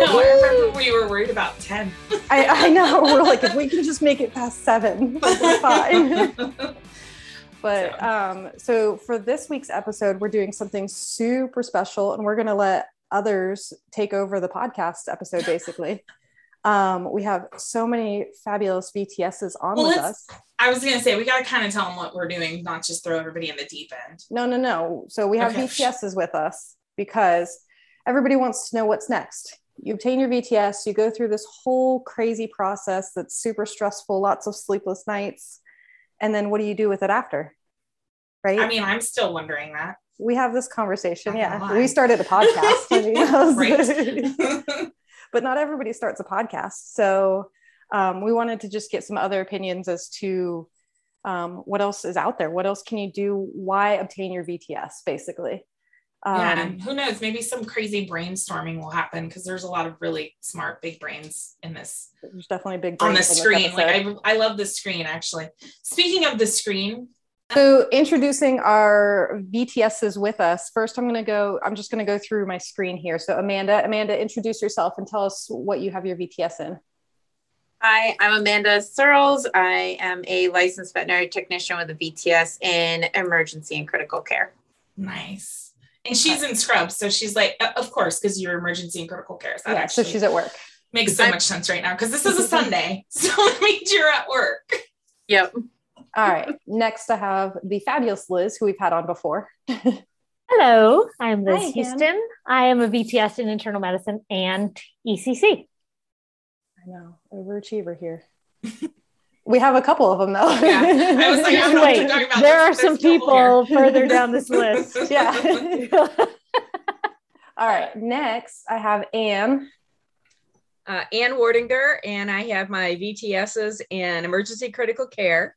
No, I remember we were worried about 10. I, I know. We're like, if we can just make it past seven, we'll be fine. but um, so for this week's episode, we're doing something super special and we're going to let others take over the podcast episode basically. um, we have so many fabulous VTSs on Well, with us. I was going to say, we got to kind of tell them what we're doing, not just throw everybody in the deep end. No, no, no. So we have Okay. VTSs with us because everybody wants to know what's next. You obtain your VTS, you go through this whole crazy process that's super stressful, lots of sleepless nights. And then what do you do with it after? Right? I mean, I'm still wondering that. we have this conversation. Yeah. lie. We started a podcast. I mean, but not everybody starts a podcast. So um, we wanted to just get some other opinions as to um, what else is out there. What else can you do? Why obtain your VTS, basically? Um, yeah, and who knows? Maybe some crazy brainstorming will happen because there's a lot of really smart big brains in this There's definitely big brains on the screen. Like. I, I love the screen actually. Speaking of the screen, so introducing our VTSs with us. First, I'm going to go. I'm just going to go through my screen here. So Amanda, Amanda, introduce yourself and tell us what you have your VTS in. Hi, I'm Amanda Searles. I am a licensed veterinary technician with a VTS in emergency and critical care. nice. And she's in scrubs, so she's like, of course, because you're emergency and critical care. So that yeah, so actually she's at work. makes so I'm- much sense right now because this is a Sunday, so it means you're at work. Yep. All right. Next, I have the fabulous Liz, who we've had on before. Hello, I'm Liz Hi again. Hughston. I am a VTS in internal medicine and ECC. I know, overachiever here. we have a couple of them though. Yeah, I was like, I don't know what Wait, you're talking about. there are some people people here. further down this list. yeah. All right. Next, I have Ann. uh, Ann Wortinger, and I have my VTSs in emergency critical care,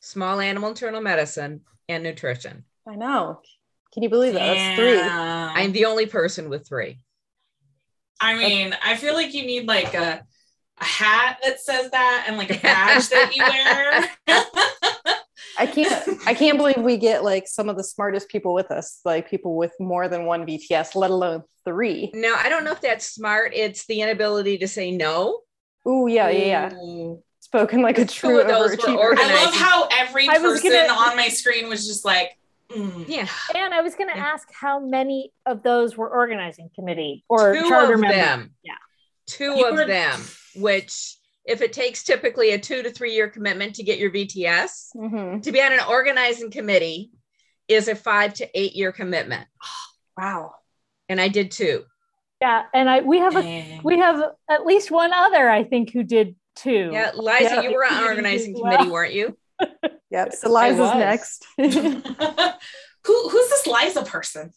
small animal internal medicine, and nutrition. I know. Can you believe that? That's three. I'm the only person with three. I mean, I feel like you need like a, a hat that says that and like a badge that you wear. I can't. I can't believe we get like some of the smartest people with us, like people with more than one VTS, let alone three. No, I don't know if that's smart. It's the inability to say no. Ooh, yeah, yeah, yeah. Spoken like a Two true of those were overachiever. I love how every I was person gonna- on my screen was just like, mm. Yeah, And I was going to Yeah. ask how many of those were organizing committee or two charter members. them. Yeah. two You of were- them. Which, if it takes typically a two to three year commitment to get your VTS, Mhm. to be on an organizing committee is a five to eight year commitment, Wow. and I did two. Yeah, and I we have a we have at least one other I think who did two. Yeah, Liza, Yeah. you were on You did organizing well. committee, weren't you? Yep. So Liza's next. Who, who's this Liza person?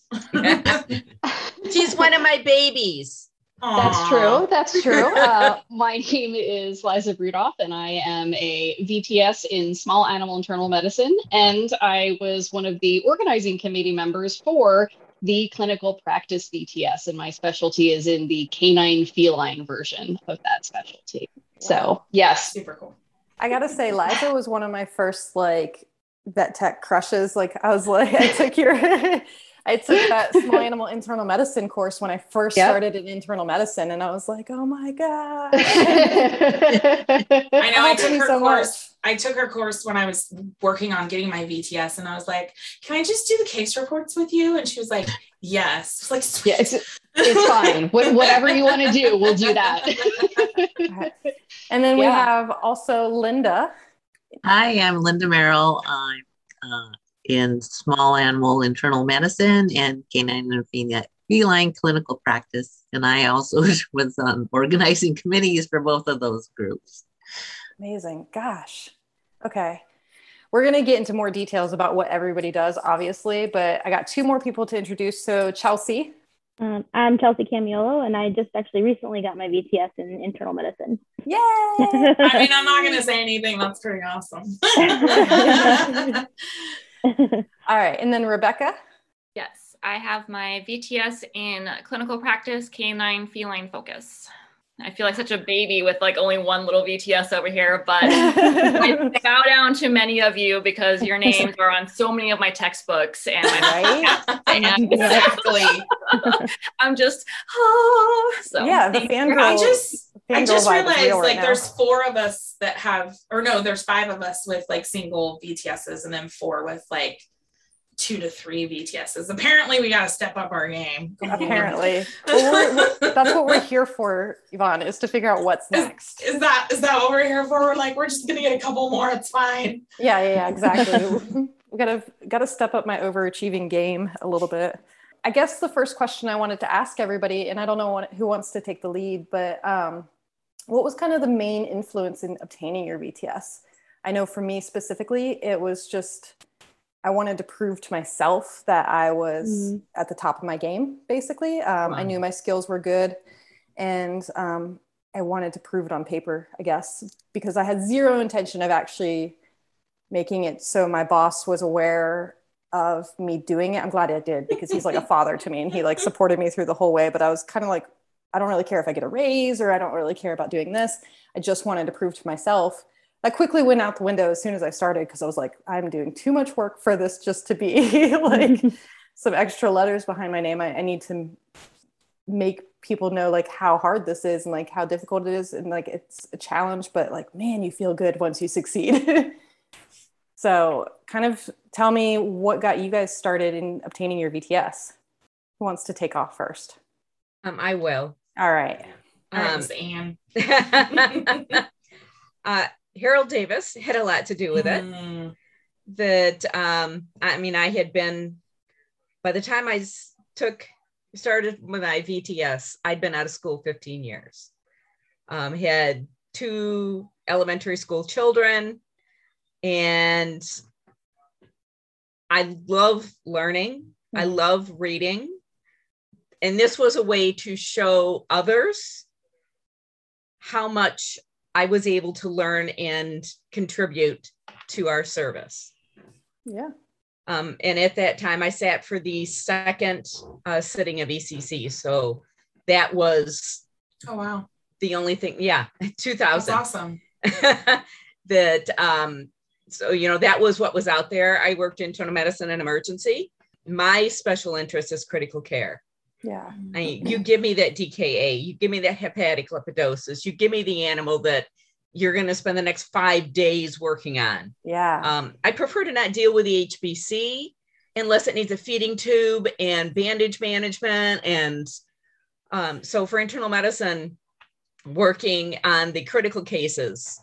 She's one of my babies. That's true. That's true. Uh, my name is Liza Rudolph, and I am a VTS in small animal internal medicine. And I was one of the organizing committee members for the clinical practice VTS, and my specialty is in the canine feline version of that specialty. So, yes, Super cool. I gotta say, Liza was one of my first like vet tech crushes. Like I was like, I took your, I took that small animal internal medicine course when I first Yep. started in internal medicine, and I was like, oh my god. I know I took her so course. I took her course when I was working on getting my VTS, and I was like, "Can I just do the case reports with you?" And she was like, "Yes." I was like, "Sweet." yeah, it's, it's fine. What, whatever you want to do, we'll do that. And then we have also Linda. Hi, I'm Linda Merrill. I'm uh, in small animal internal medicine and canine and feline- feline clinical practice. And I also was on organizing committees for both of those groups. Amazing. Gosh. Okay. We're going to get into more details about what everybody does, obviously, but I got two more people to introduce. So, Chelsea. Um, I'm Chelsea Camiolo, and I just actually recently got my VTS in internal medicine. Yay! I mean, I'm not going to say anything. That's pretty awesome. All right, and then Rebecca. Yes, I have my VTS in clinical practice canine feline focus. I feel like such a baby with like only one little VTS over here, but I bow down to many of you because your names are on so many of my textbooks and my Right? and exactly. I'm just oh so yeah, the fangirl. I just I just realized right like there's four of us that have or no, there's five of us with like single VTSs and then four with like two to three VTSs. Apparently we gotta step up our game. apparently. Well, we're- we're- that's what we're here for, Yvonne, is to figure out what's next. Is that is that what we're here for? We're like, we're just gonna get a couple more, it's fine. Yeah, yeah, yeah, exactly. we gotta gotta step up my overachieving game a little bit. I guess the first question I wanted to ask everybody, and I don't know who wants to take the lead, but um, what was kind of the main influence in obtaining your VTS? I know for me specifically, it was just I wanted to prove to myself that I was at the top of my game. Basically, um, I knew my skills were good, and um, I wanted to prove it on paper. I guess because I had zero intention of actually making it so my boss was aware of me doing it. I'm glad I did because he's like a father to me and he like supported me through the whole way. But I was kind of like, I don't really care if I get a raise or I don't really care about doing this. I just wanted to prove to myself. I quickly went out the window as soon as I started because I was like, I'm doing too much work for this just to be like some extra letters behind my name. I, I need to make people know like how hard this is and like how difficult it is and like it's a challenge but like man you feel good once you succeed so kind of tell me what got you guys started in obtaining your vts who wants to take off first Um, I will. All right Um, Ann. uh, Harold Davis had a lot to do with it. Mm, That um, I mean, I had been by the time I took started with my VTS, I'd been out of school 15 years. Um, had two elementary school children, and I love learning. I Mhm. love reading. And this was a way to show others how much I was able to learn and contribute to our service. yeah Um, and at that time, I sat for the second uh, sitting of ECC. So that was Oh wow. the only thing, yeah, 2000 That's 2000. awesome. that um so you know that was what was out there i worked in internal medicine and emergency my special interest is critical care yeah. I mean, you give me that dka you give me that hepatic lipidosis you give me the animal that you're going to spend the next five days working on. Yeah. Um, i prefer to not deal with the hbc unless it needs a feeding tube and bandage management and um, so for internal medicine working on the critical cases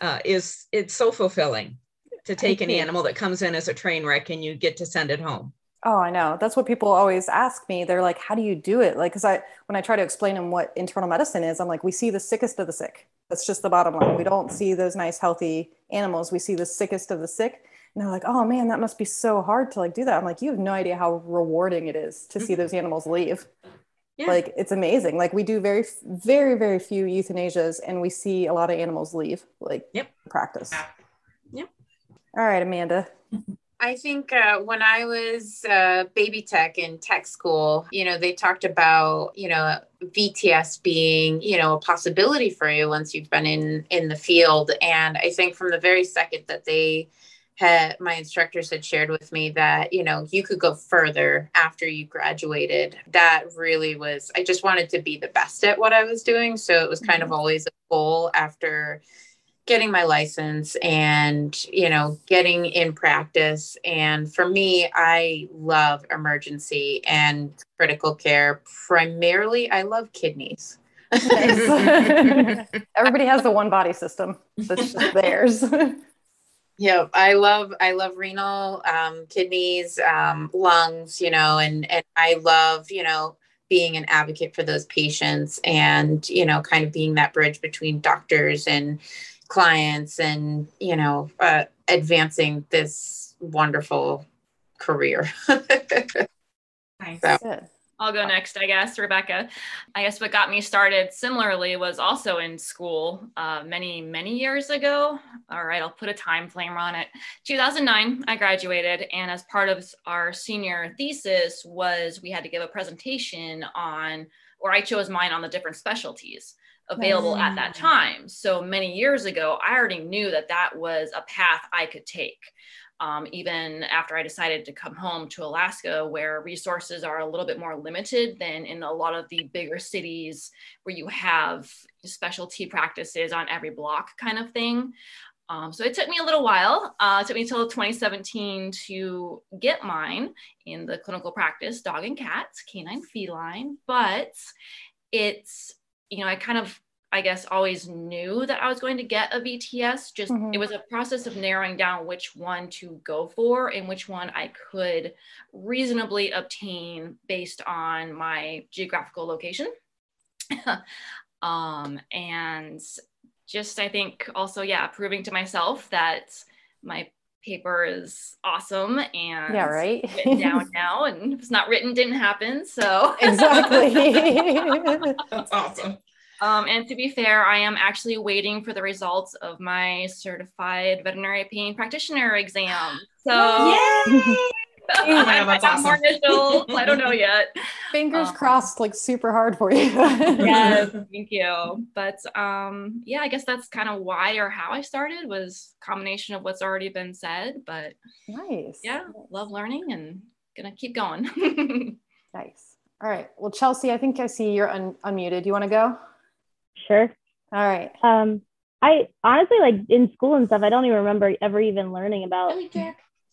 uh, is it's so fulfilling to take an animal that comes in as a train wreck and you get to send it home Oh, I know. That's what people always ask me. They're like, "How do you do it?" Like, because I, when I try to explain them what internal medicine is, I'm like, "We see the sickest of the sick. That's just the bottom line. We don't see those nice, healthy animals. We see the sickest of the sick." And they're like, "Oh man, that must be so hard to like do that." I'm like, "You have no idea how rewarding it is to see mm-hmm. those animals leave. Yeah. Like, it's amazing. Like, we do very, very, very few euthanasias, and we see a lot of animals leave. Like, Yep. practice. Yep. All right, Amanda. I think uh, when I was uh, baby tech in tech school, you know, they talked about, you know, VTS being, you know, a possibility for you once you've been in in the field. And I think from the very second that they had, my instructors had shared with me that, you know, you could go further after you graduated. That really was, I just wanted to be the best at what I was doing. So it was kind of always a goal after getting my license and you know getting in practice and for me i love emergency and critical care primarily i love kidneys. Everybody has the one body system that's just theirs. yeah i love i love renal um, kidneys um, lungs you know and and i love you know being an advocate for those patients and you know kind of being that bridge between doctors and clients and you know uh, advancing this wonderful career Nice. So- I'll go next, I guess, Rebecca. I guess what got me started similarly was also in school uh, many, many years ago. All right, I'll put a time frame on it. 2009, I graduated, and as part of our senior thesis was we had to give a presentation on, or I chose mine on the different specialties available at that time. So many years ago, I already knew that that was a path I could take um, even after I decided to come home to Alaska, where resources are a little bit more limited than in a lot of the bigger cities where you have specialty practices on every block kind of thing. Um, so it took me a little while. Uh, it took me until 2017 to get mine in the clinical practice, dog and cat, canine feline. But it's, you know, I kind of I guess, always knew that I was going to get a VTS. Just mm-hmm. it was a process of narrowing down which one to go for and which one I could reasonably obtain based on my geographical location. um, and just, I think, also, yeah, proving to myself that my paper is awesome and yeah right written down now and if it's not written didn't happen so exactly that's awesome um, and to be fair, I am actually waiting for the results of my certified veterinary pain practitioner exam. So, Yay! Oh I have awesome. more initials. I don't know yet. Fingers um, crossed, like super hard for you. yes, thank you. But um, yeah, I guess that's kind of why or how I started was combination of what's already been said. But nice. Yeah, love learning and gonna keep going. nice. All right. Well, Chelsea, I think I see you're un- unmuted. Do you want to go? Sure. All right. Um, I honestly like in school and stuff. I don't even remember ever even learning about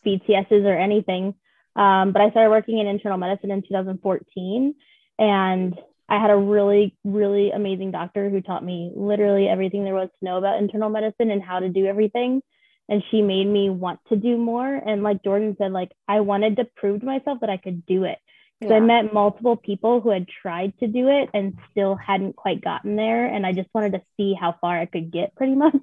VTSs or anything. Um, but I started working in internal medicine in 2014, and I had a really, really amazing doctor who taught me literally everything there was to know about internal medicine and how to do everything. And she made me want to do more. And like Jordan said, like I wanted to prove to myself that I could do it. So yeah. I met multiple people who had tried to do it and still hadn't quite gotten there. And I just wanted to see how far I could get pretty much.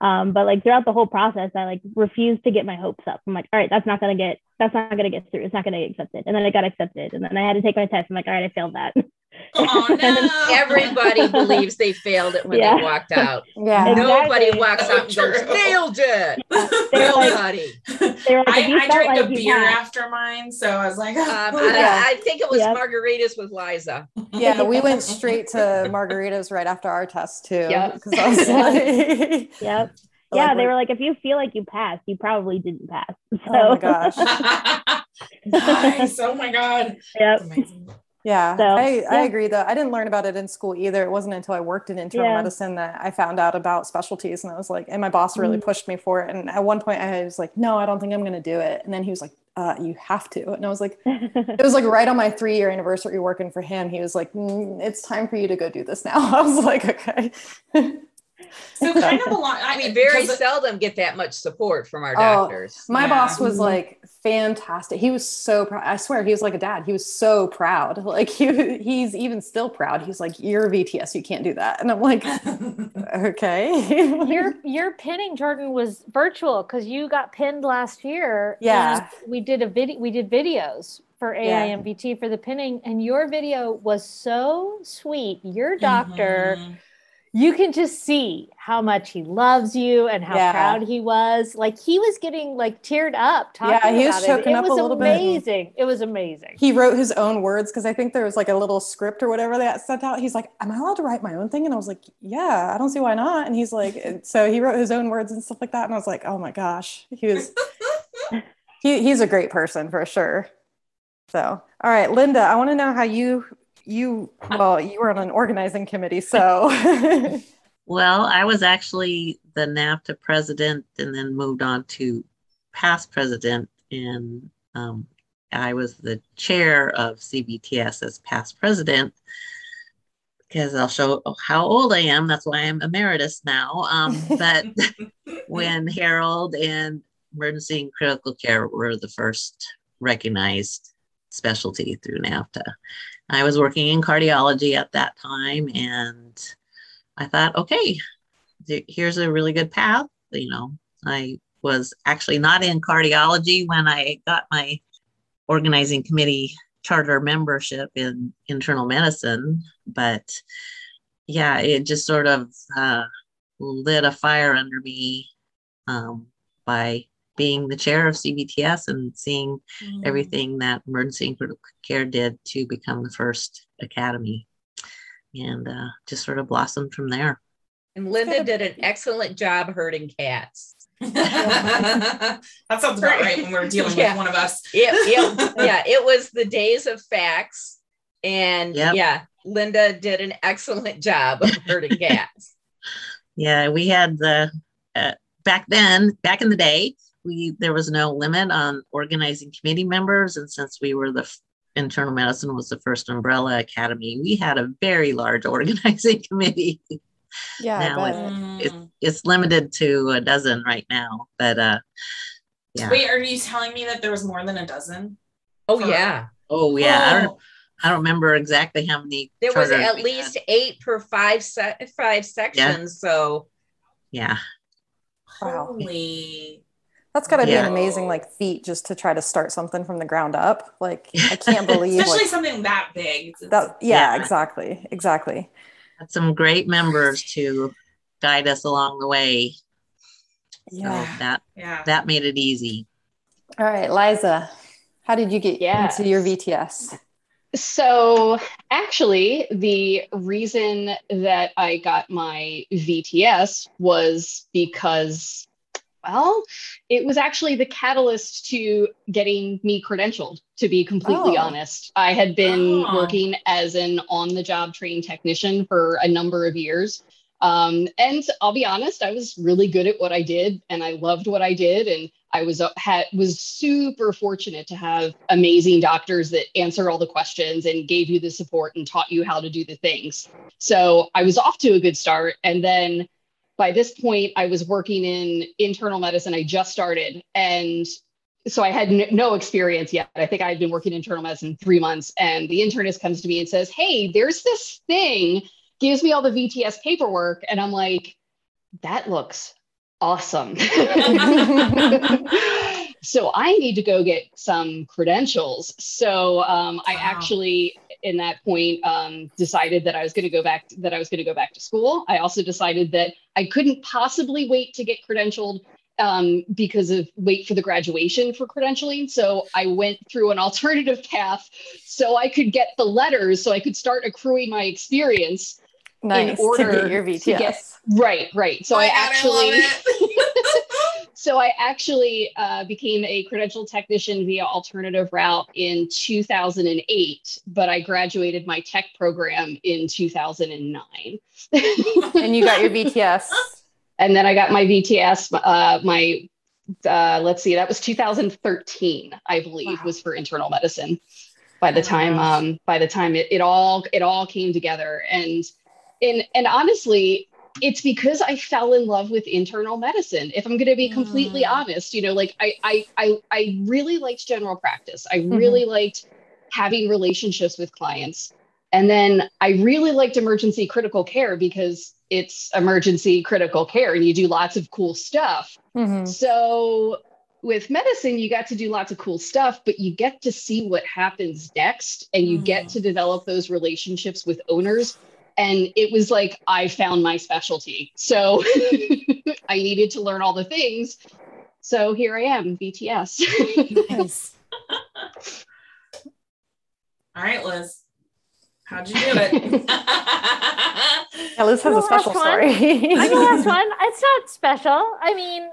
Um, but like throughout the whole process, I like refused to get my hopes up. I'm like, all right, that's not gonna get that's not gonna get through. It's not gonna get accepted. And then I got accepted. And then I had to take my test. I'm like, all right, I failed that. Oh no. Everybody believes they failed it when yeah. they walked out. Yeah. Nobody exactly. walks out and true. goes, nailed it. Nobody. Like, I, I drank like a beer after mine, so I was like, oh, um, yeah. I, I, think it was yep. margaritas with Liza. Yeah, we went straight to margaritas right after our test too. Because I was like, yep. Yeah, like, they were like, if you feel like you passed, you probably didn't pass. So. Oh my gosh. nice. Oh my God. Yep. Yeah, so, I, yeah. I agree though. I didn't learn about it in school either. It wasn't until I worked in internal yeah. medicine that I found out about specialties. And I was like, and my boss really mm-hmm. pushed me for it. And at one point I was like, no, I don't think I'm going to do it. And then he was like, uh, you have to. And I was like, it was like right on my three year anniversary working for him. He was like, mm, it's time for you to go do this now. I was like, okay. So kind of a lot. I, we very seldom get that much support from our oh, doctors. Oh, my yeah. boss was like fantastic. He was so proud. I swear he was like a dad. He was so proud. Like he he's even still proud. He's like, You're a VTS, you can't do that. And I'm like, okay. your your pinning, Jordan, was virtual because you got pinned last year. Yeah. we did a video we did videos for AIMVT yeah. for the pinning, and your video was so sweet. Your doctor mm-hmm you can just see how much he loves you and how yeah. proud he was. Like he was getting like teared up talking yeah, he was choking it. Up it was a little amazing. Bit. It was amazing. He wrote his own words because I think there was like a little script or whatever that sent out. He's like, "Am I allowed to write my own thing?" And I was like, "Yeah, I don't see why not." And he's like, so he wrote his own words and stuff like that. And I was like, "Oh my gosh, he was." he, he's a great person for sure. So, all right, Linda, I want to know how you you well you were on an organizing committee so. Well i was actually the NAVTA president and then moved on to past president and um, i was the chair of CVTS as past president. Because i'll show how old i am. That's why i'm emeritus now. Um, but when harold and emergency and critical care were the first recognized specialty through NAVTA I was working in cardiology at that time, and I thought, okay, here's a really good path. You know, I was actually not in cardiology when I got my organizing committee charter membership in internal medicine, but yeah, it just sort of uh, lit a fire under me um, by being the chair of CVTS and seeing mm. everything that emergency and critical care did to become the first academy, and uh, just sort of blossomed from there. And Linda did an excellent job herding cats. that sounds about right when we're dealing yeah. with one of us. it, it, yeah, it was the days of fax. And yep. yeah, Linda did an excellent job of herding cats. yeah, we had the uh, back then, back in the day, we there was no limit on organizing committee members, and since we were the internal medicine was the first umbrella academy, we had a very large organizing committee. Yeah, now it, it, it's limited to a dozen right now, but uh, yeah. Wait, are you telling me that there was more than a dozen? Oh for- yeah. Oh yeah. Oh. I don't. I don't remember exactly how many. There was at least had. eight per five se- five sections. Yeah. So. Yeah. Wow. Holy. That's got to yeah. be an amazing like feat just to try to start something from the ground up. Like I can't believe especially like, something that big. That, yeah, yeah, exactly, exactly. Had some great members to guide us along the way. Yeah, so that yeah. that made it easy. All right, Liza, how did you get yes. into your VTS? So, actually, the reason that I got my VTS was because, well, it was actually the catalyst to getting me credentialed, to be completely oh. honest. I had been oh. working as an on the job trained technician for a number of years. Um, and I'll be honest, I was really good at what I did and I loved what I did. And I was uh, had was super fortunate to have amazing doctors that answered all the questions and gave you the support and taught you how to do the things. So I was off to a good start. And then by this point, I was working in internal medicine. I just started, and so I had no experience yet. I think I had been working internal medicine three months, and the internist comes to me and says, "Hey, there's this thing." Gives me all the VTS paperwork, and I'm like, "That looks awesome. so I need to go get some credentials. So um, I actually, in that point, um, decided that I was going to go back. That I was going to go back to school. I also decided that I couldn't possibly wait to get credentialed um, because of wait for the graduation for credentialing. So I went through an alternative path so I could get the letters, so I could start accruing my experience nice in order to get your VTS. Get, right, right. So I, I actually so I actually uh, became a credential technician via alternative route in 2008, but I graduated my tech program in 2009. and you got your VTS. And then I got my VTS. Uh, my uh, let's see, that was 2013, I believe, wow. was for internal medicine. By the time, um, by the time it, it all it all came together, and and and honestly it's because I fell in love with internal medicine. If I'm going to be completely mm. honest, you know, like I, I, I, I really liked general practice. I mm-hmm. really liked having relationships with clients. And then I really liked emergency critical care because it's emergency critical care and you do lots of cool stuff. Mm-hmm. So with medicine, you got to do lots of cool stuff, but you get to see what happens next and you mm. get to develop those relationships with owners and it was like I found my specialty. So I needed to learn all the things. So here I am, VTS. nice. all right, Liz. How'd you do it? yeah, Liz has a special story. I'm the last one. It's not special. I mean,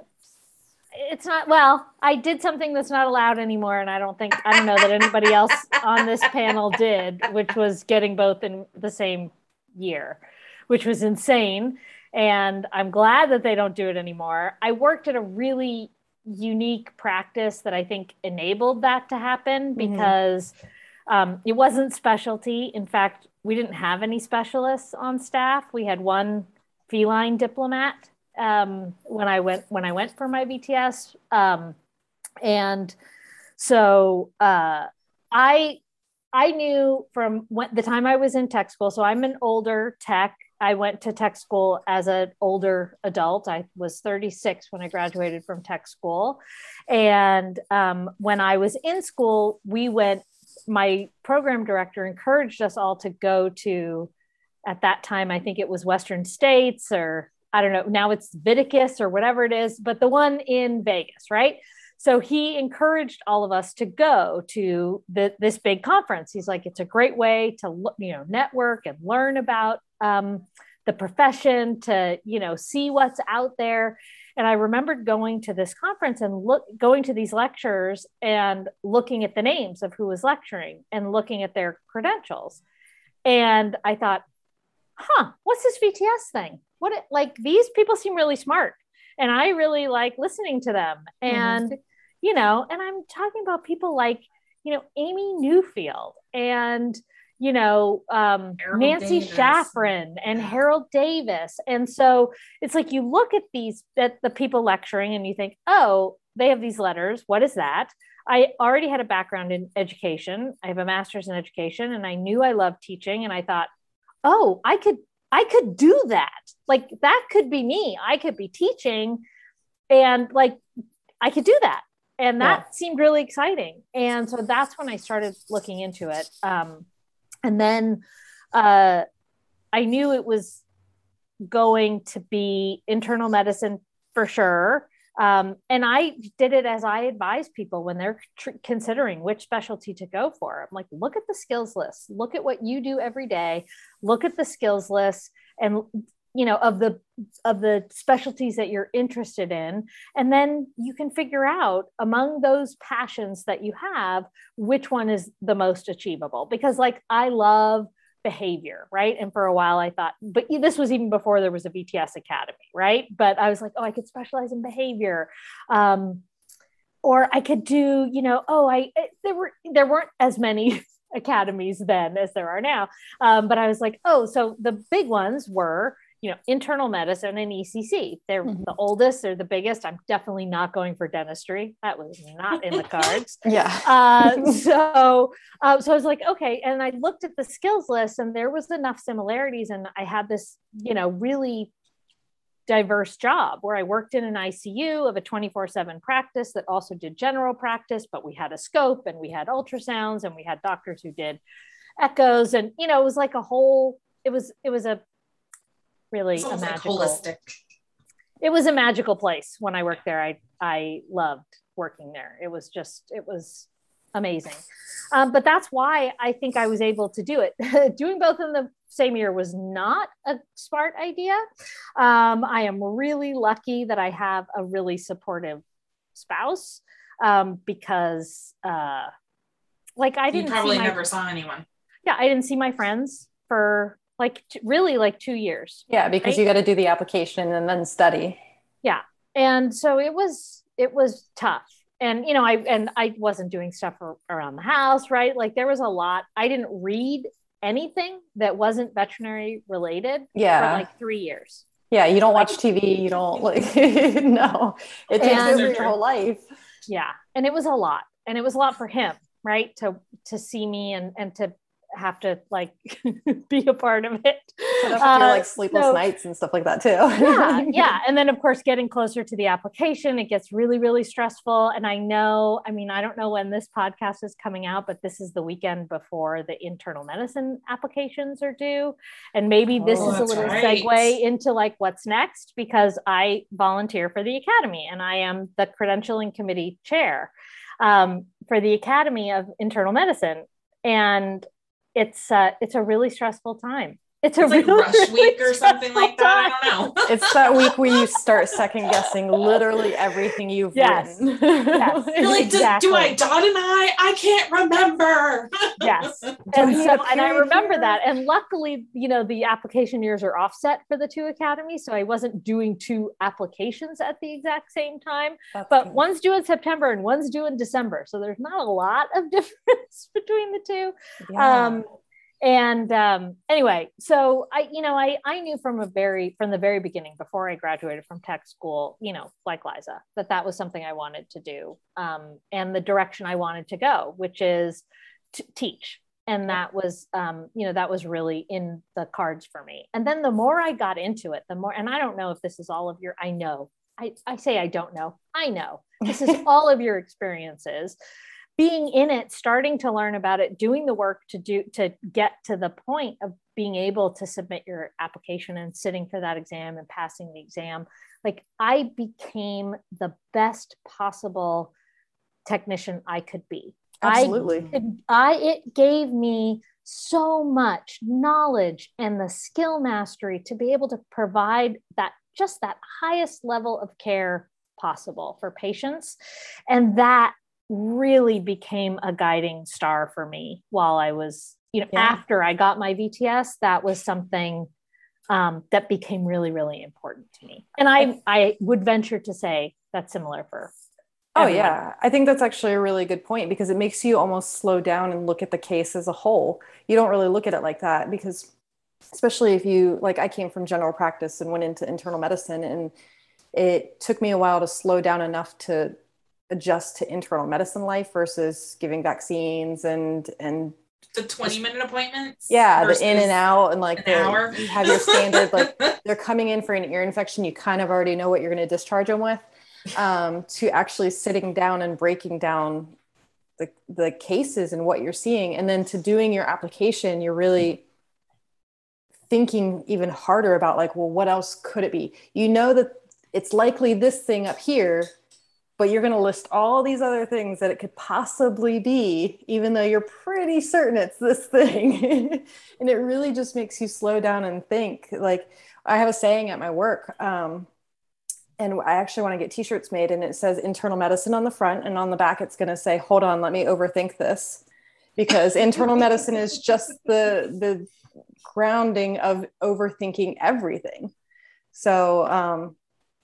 it's not well i did something that's not allowed anymore and i don't think i don't know that anybody else on this panel did which was getting both in the same year, which was insane. And I'm glad that they don't do it anymore. I worked at a really unique practice that I think enabled that to happen mm-hmm. because mm-hmm. um, it wasn't specialty. In fact, we didn't have any specialists on staff. We had one feline diplomat um, when I went when I went for my VTS, um, and so uh, I I knew from when, the time I was in tech school. So I'm an older tech. I went to tech school as an older adult. I was 36 when I graduated from tech school. And um, when I was in school, we went my program director encouraged us all to go to, at that time, I think it was Western States or I don't know, now it's Viticus or whatever it is, but the one in Vegas, right? So he encouraged all of us to go to the, this big conference. He's like, it's a great way to look, you know, network and learn about um, the profession, to you know, see what's out there. And I remembered going to this conference and look going to these lectures and looking at the names of who was lecturing and looking at their credentials. And I thought, huh, what's this VTS thing? What it, like these people seem really smart. And I really like listening to them. Mm-hmm. And. You know, and I'm talking about people like, you know, Amy Newfield and you know, um, Nancy Davis. Shaffran and Harold Davis. And so it's like you look at these, at the people lecturing and you think, oh, they have these letters. What is that? I already had a background in education. I have a master's in education and I knew I loved teaching. And I thought, oh, I could, I could do that. Like that could be me. I could be teaching and like I could do that. And that yeah. seemed really exciting. And so that's when I started looking into it. Um, and then uh, I knew it was going to be internal medicine for sure. Um, and I did it as I advise people when they're tr- considering which specialty to go for. I'm like, look at the skills list, look at what you do every day, look at the skills list, and you know of the of the specialties that you're interested in. And then you can figure out among those passions that you have which one is the most achievable. Because like i love behavior right? And for a while i thought but this was even before there was a vts academy right? But i was like oh i could specialize in behavior. Um, or i could do you know oh i there were there weren't as many academies then as there are now. Um, but i was like oh so the big ones were you know, internal medicine and ECC. They're mm-hmm. the oldest, they're the biggest. I'm definitely not going for dentistry. That was not in the cards. yeah. Uh, so, uh, so I was like, okay. And I looked at the skills list and there was enough similarities. And I had this, you know, really diverse job where I worked in an ICU of a 24 7 practice that also did general practice, but we had a scope and we had ultrasounds and we had doctors who did echoes. And, you know, it was like a whole, it was, it was a really a magical like holistic. It was a magical place when I worked there. I I loved working there. It was just it was amazing. Um, but that's why I think I was able to do it. Doing both in the same year was not a smart idea. Um, I am really lucky that I have a really supportive spouse um, because, uh, like, I didn't you probably my, never saw anyone. Yeah, I didn't see my friends for like t- really like two years. Yeah, because right? you got to do the application and then study. Yeah, and so it was it was tough, and you know I and I wasn't doing stuff around the house, right? Like there was a lot. I didn't read anything that wasn't veterinary related. Yeah, for like three years. Yeah, you don't watch TV. You don't like no. It takes and, over your whole life. Yeah, and it was a lot, and it was a lot for him, right? To to see me and and to have to like be a part of it. Uh, like sleepless so, nights and stuff like that too. yeah, yeah. And then of course getting closer to the application, it gets really, really stressful. And I know, I mean, I don't know when this podcast is coming out, but this is the weekend before the internal medicine applications are due. And maybe this oh, is a little right. segue into like what's next because I volunteer for the academy and I am the credentialing committee chair um, for the Academy of Internal Medicine. And it's uh, it's a really stressful time. It's, it's a like really, rush week or something like that. I don't know. it's that week where you start second guessing literally everything you've yes. written. Yes. You're like, exactly. do, do, I dot an I? I can't remember. yes. and so, and I remember that. And luckily, you know, the application years are offset for the two academies. So I wasn't doing two applications at the exact same time. That's but good. one's due in September and one's due in December. So there's not a lot of difference between the two. Yeah. Um, and um, anyway so i you know i i knew from a very from the very beginning before i graduated from tech school you know like liza that that was something i wanted to do um, and the direction i wanted to go which is to teach. And that was um, you know that was really in the cards for me. And then the more i got into it the more and i don't know if this is all of your i know. I, I say i don't know. I know. This is all of your experiences being in it, starting to learn about it, doing the work to do to get to the point of being able to submit your application and sitting for that exam and passing the exam, like I became the best possible technician I could be. Absolutely. I, I it gave me so much knowledge and the skill mastery to be able to provide that just that highest level of care possible for patients and that really became a guiding star for me while I was, you know, yeah. after I got my VTS, that was something um, that became really, really important to me. And I, I would venture to say that's similar for. Oh yeah, I think that's actually a really good point because it makes you almost slow down and look at the case as a whole. You don't really look at it like that because, especially if you like, I came from general practice and went into internal medicine, and it took me a while to slow down enough to adjust to internal medicine life versus giving vaccines and and the 20 minute appointments yeah the in and out and like the, hour. you have your standard like they're coming in for an ear infection you kind of already know what you're going to discharge them with um, to actually sitting down and breaking down the, the cases and what you're seeing and then to doing your application you're really thinking even harder about like well what else could it be you know that it's likely this thing up here but you're going to list all these other things that it could possibly be, even though you're pretty certain it's this thing. and it really just makes you slow down and think. Like, I have a saying at my work, um, and I actually want to get t shirts made, and it says internal medicine on the front, and on the back, it's going to say, Hold on, let me overthink this. Because internal medicine is just the, the grounding of overthinking everything. So, um,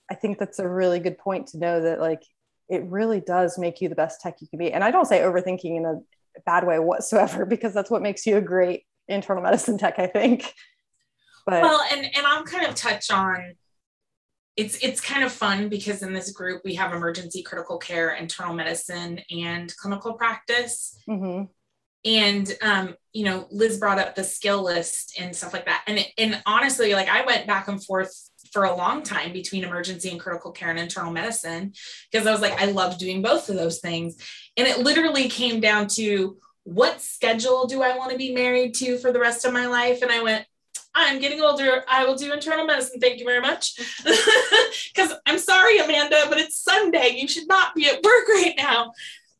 I think that's a really good point to know that like it really does make you the best tech you can be. And I don't say overthinking in a bad way whatsoever, because that's what makes you a great internal medicine tech, I think. But well, and and I'll kind of touch on it's it's kind of fun because in this group we have emergency critical care, internal medicine, and clinical practice. Mm-hmm. And um, you know, Liz brought up the skill list and stuff like that. And and honestly, like I went back and forth for a long time between emergency and critical care and internal medicine because I was like, I love doing both of those things. And it literally came down to what schedule do I want to be married to for the rest of my life? And I went, I'm getting older. I will do internal medicine. Thank you very much. Because I'm sorry, Amanda, but it's Sunday. You should not be at work right now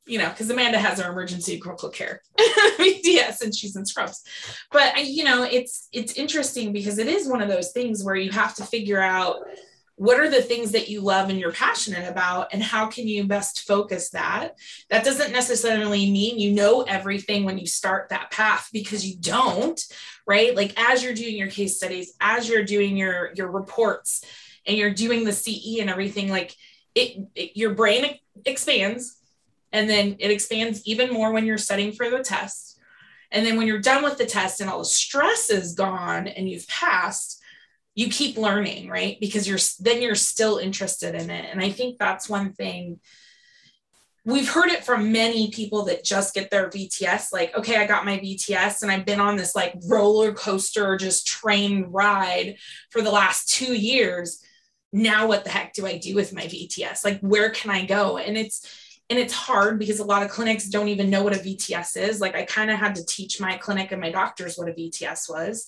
you know, because Amanda has her emergency critical care VTS and she's in scrubs. But you know, it's it's interesting because it is one of those things where you have to figure out what are the things that you love and you're passionate about and how can you best focus that that doesn't necessarily mean you know everything when you start that path because you don't right like as you're doing your case studies as you're doing your your reports and you're doing the ce and everything like it, it your brain expands and then it expands even more when you're studying for the test. And then when you're done with the test and all the stress is gone and you've passed, you keep learning, right? Because you're then you're still interested in it. And I think that's one thing we've heard it from many people that just get their VTS like, okay, I got my VTS and I've been on this like roller coaster, just train ride for the last two years. Now, what the heck do I do with my VTS? Like, where can I go? And it's, and it's hard because a lot of clinics don't even know what a VTS is. Like I kind of had to teach my clinic and my doctors what a VTS was.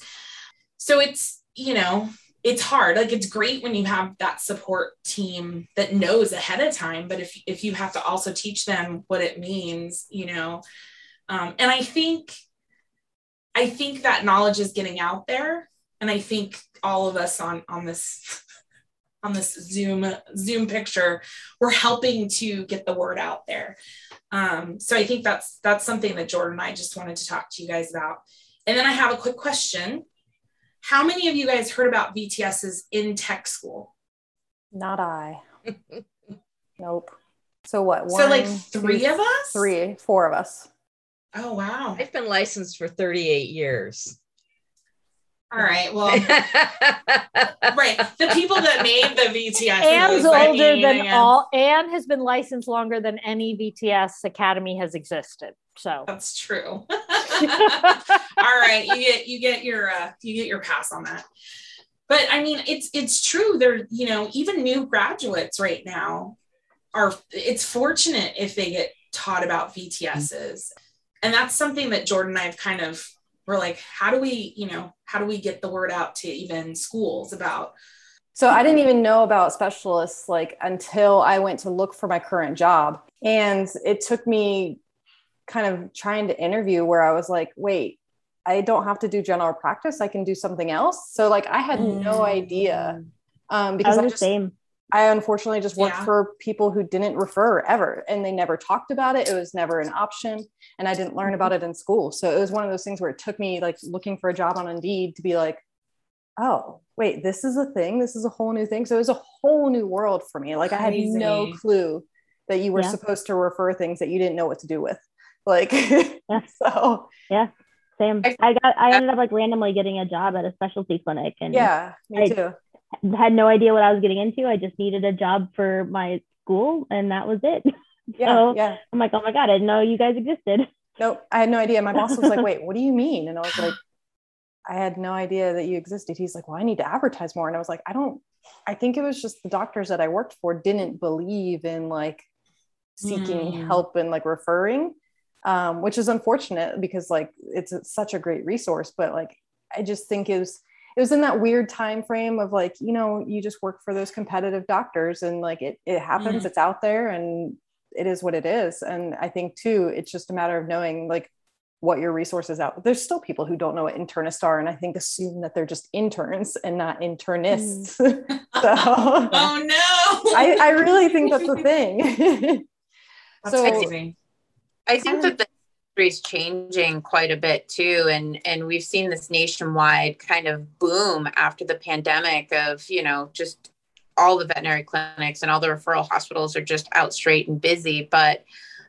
So it's, you know, it's hard. Like it's great when you have that support team that knows ahead of time, but if if you have to also teach them what it means, you know, um, and I think I think that knowledge is getting out there, and I think all of us on on this on this Zoom Zoom picture, we're helping to get the word out there. Um, so I think that's that's something that Jordan and I just wanted to talk to you guys about. And then I have a quick question. How many of you guys heard about VTSs in tech school? Not I. nope. So what? One, so like three two, of us? Three, four of us. Oh wow. I've been licensed for 38 years. All right. Well, right. The people that made the VTS. Ann's older than all. Ann has been licensed longer than any VTS academy has existed. So that's true. all right, you get you get your uh, you get your pass on that. But I mean, it's it's true. There, you know, even new graduates right now are. It's fortunate if they get taught about VTSs. And that's something that Jordan and I have kind of we're like, how do we, you know, how do we get the word out to even schools about so I didn't even know about specialists like until I went to look for my current job. And it took me kind of trying to interview where I was like, wait, I don't have to do general practice. I can do something else. So like I had no mm. idea. Um, because I, I just, same. I unfortunately just worked yeah. for people who didn't refer ever and they never talked about it. It was never an option. And I didn't learn about mm-hmm. it in school. So it was one of those things where it took me like looking for a job on Indeed to be like, oh, wait, this is a thing. This is a whole new thing. So it was a whole new world for me. Like Crazy. I had no clue that you were yeah. supposed to refer things that you didn't know what to do with. Like, yeah. so yeah. Same. I got. I ended up like randomly getting a job at a specialty clinic, and yeah, me I, too had no idea what I was getting into. I just needed a job for my school, and that was it. Yeah, so yeah. I'm like, oh my god, I didn't know you guys existed. Nope, I had no idea. My boss was like, wait, what do you mean? And I was like, I had no idea that you existed. He's like, well, I need to advertise more. And I was like, I don't. I think it was just the doctors that I worked for didn't believe in like seeking mm. help and like referring, um, which is unfortunate because like it's such a great resource. But like, I just think it was it was in that weird time frame of like you know you just work for those competitive doctors and like it, it happens mm. it's out there and it is what it is. And i think too it's just a matter of knowing like what your resources out. There's still people who don't know what internists are and i think assume that they're just interns and not internists. Mm. so oh no. I, I really think that's the thing. That's so amazing. i think that the is changing quite a bit too and and we've seen this nationwide kind of boom after the pandemic of you know just all the veterinary clinics and all the referral hospitals are just out straight and busy. But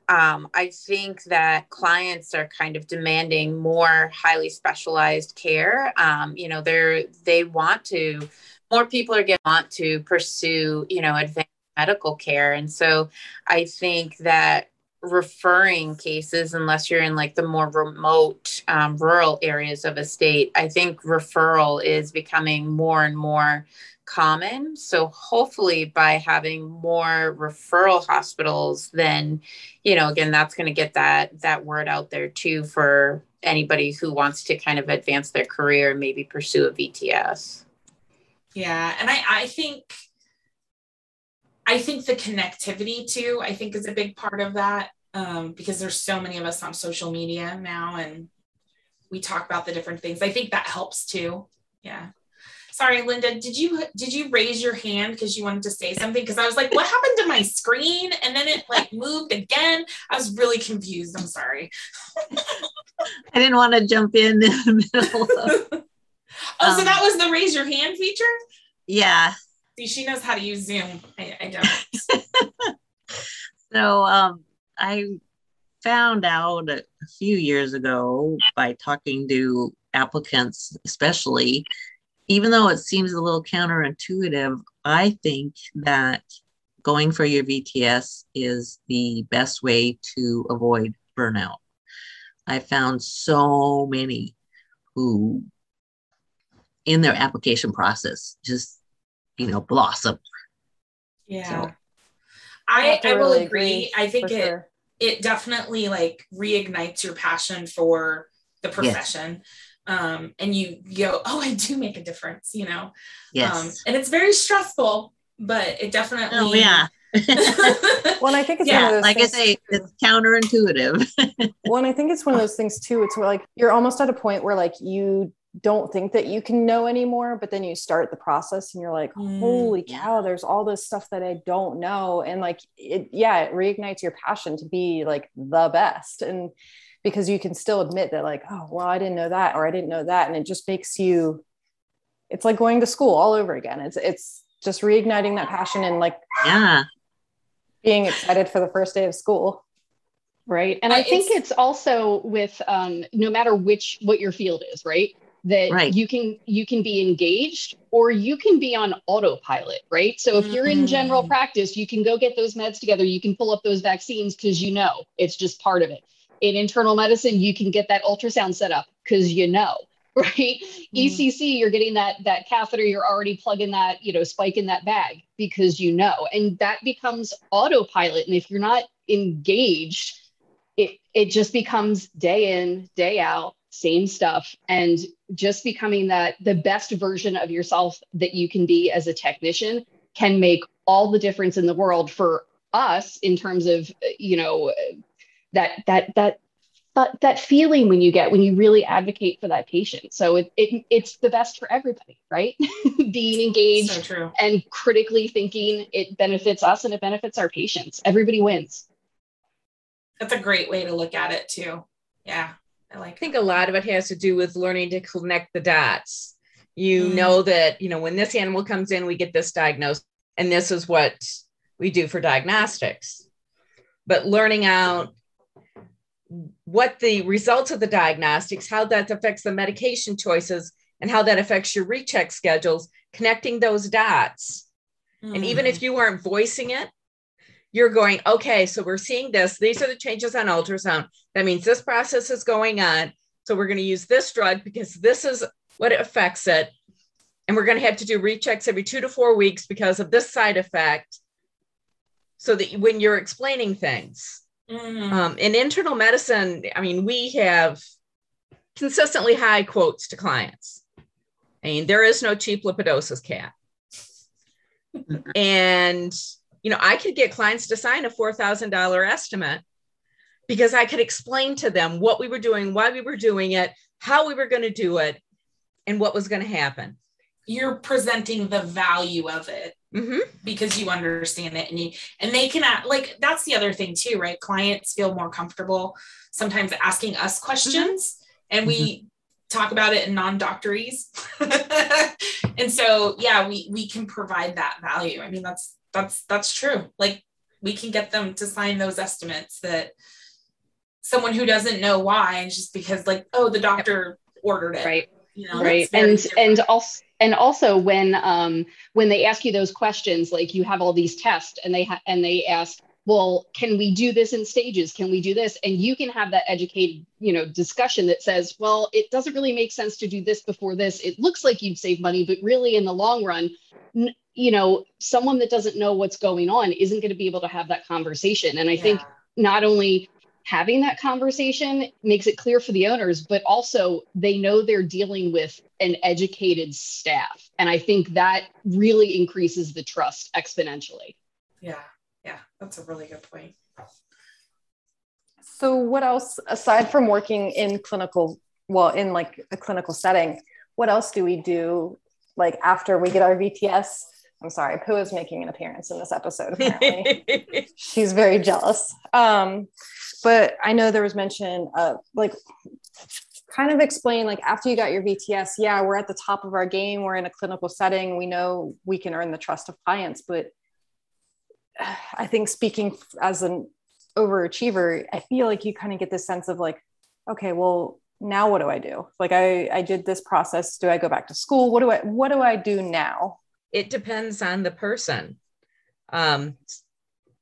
um, i think that clients are kind of demanding more highly specialized care. Um, you know they're they want to more people are going to want to pursue you know advanced medical care. And so i think that referring cases unless you're in like the more remote um, rural areas of a state i think referral is becoming more and more common. So hopefully by having more referral hospitals then you know again that's going to get that that word out there too for anybody who wants to kind of advance their career and maybe pursue a vts yeah and i i think I think the connectivity too, I think is a big part of that um, because there's so many of us on social media now and we talk about the different things. I think that helps too. Yeah. Sorry, Linda, did you did you raise your hand because you wanted to say something? Because I was like, what happened to my screen? And then it like moved again. I was really confused. I'm sorry. I didn't want to jump in in the middle of Oh, um, so that was the raise your hand feature? Yeah. See, she knows how to use Zoom. I, I don't. so um, I found out a few years ago by talking to applicants, especially, even though it seems a little counterintuitive, I think that going for your VTS is the best way to avoid burnout. I found so many who, in their application process, just you know, blossom. Yeah. So, I, I, I will really agree. agree. I think it sure. it definitely like reignites your passion for the profession. Yes. Um, and you go, oh, I do make a difference, you know. Yes. Um, and it's very stressful, but it definitely oh, yeah. well, I think it's yeah, like I say, it's counterintuitive. well, and I think it's one of those things too. It's where like you're almost at a point where like you don't think that you can know anymore but then you start the process and you're like mm. holy cow there's all this stuff that i don't know. And like it yeah it reignites your passion to be like the best and because you can still admit that like oh well i didn't know that or i didn't know that and it just makes you it's like going to school all over again. It's it's just reigniting that passion and like yeah. being excited for the first day of school. Right? And i think it's, it's also with um, no matter which what your field is right that right. you can you can be engaged or you can be on autopilot right so if you're in general mm. practice you can go get those meds together you can pull up those vaccines because you know it's just part of it in internal medicine you can get that ultrasound set up because you know right mm-hmm. ecc you're getting that that catheter you're already plugging that you know spike in that bag because you know and that becomes autopilot and if you're not engaged it it just becomes day in day out same stuff. And just becoming that the best version of yourself that you can be as a technician can make all the difference in the world for us in terms of you know that that that but that feeling when you get when you really advocate for that patient. So it, it it's the best for everybody right? Being engaged so and critically thinking it benefits us and it benefits our patients. Everybody wins. That's a great way to look at it too. Yeah I like. I think a lot of it has to do with learning to connect the dots. You mm. know that you know when this animal comes in, we get this diagnosis, and this is what we do for diagnostics. But learning out what the results of the diagnostics, how that affects the medication choices, and how that affects your recheck schedules, connecting those dots. Mm. And even if mm. you aren't voicing it, you're going, okay, so we're seeing this. These are the changes on ultrasound. That means this process is going on. So we're going to use this drug because this is what affects it. And we're going to have to do rechecks every two to four weeks because of this side effect. So that when you're explaining things, mm-hmm. um, in internal medicine, I mean, we have consistently high quotes to clients. I mean, there is no cheap lipidosis cat. and you know, I could get clients to sign a $4,000 estimate because I could explain to them what we were doing, why we were doing it, how we were going to do it, and what was going to happen. You're presenting the value of it mm-hmm. because you understand it, and you and they can act, like that's the other thing too, right? Clients feel more comfortable sometimes asking us questions, mm-hmm. and we mm-hmm. talk about it in non-doctories, and so yeah, we we can provide that value. I mean, that's that's that's true. Like we can get them to sign those estimates that someone who doesn't know why and just because like oh the doctor ordered it right. you know, right. And different. and also and also when um when they ask you those questions like you have all these tests and they ha- and they ask well can we do this in stages? Can we do this? And you can have that educated you know discussion that says well it doesn't really make sense to do this before this. It looks like you'd save money but really in the long run n- you know someone that doesn't know what's going on isn't going to be able to have that conversation. And i yeah. think not only having that conversation makes it clear for the owners but also they know they're dealing with an educated staff. And i think that really increases the trust exponentially. Yeah yeah that's a really good point. So what else aside from working in clinical well in like a clinical setting what else do we do like after we get our vts I'm sorry, Pooh is making an appearance in this episode. Apparently, she's very jealous. Um, but I know there was mention of like kind of explain like after you got your VTS, yeah, we're at the top of our game. We're in a clinical setting. We know we can earn the trust of clients, but I think speaking as an overachiever, I feel like you kind of get this sense of like, okay, well, now what do I do? Like I I did this process. Do I go back to school? What do I what do I do now? It depends on the person. Um,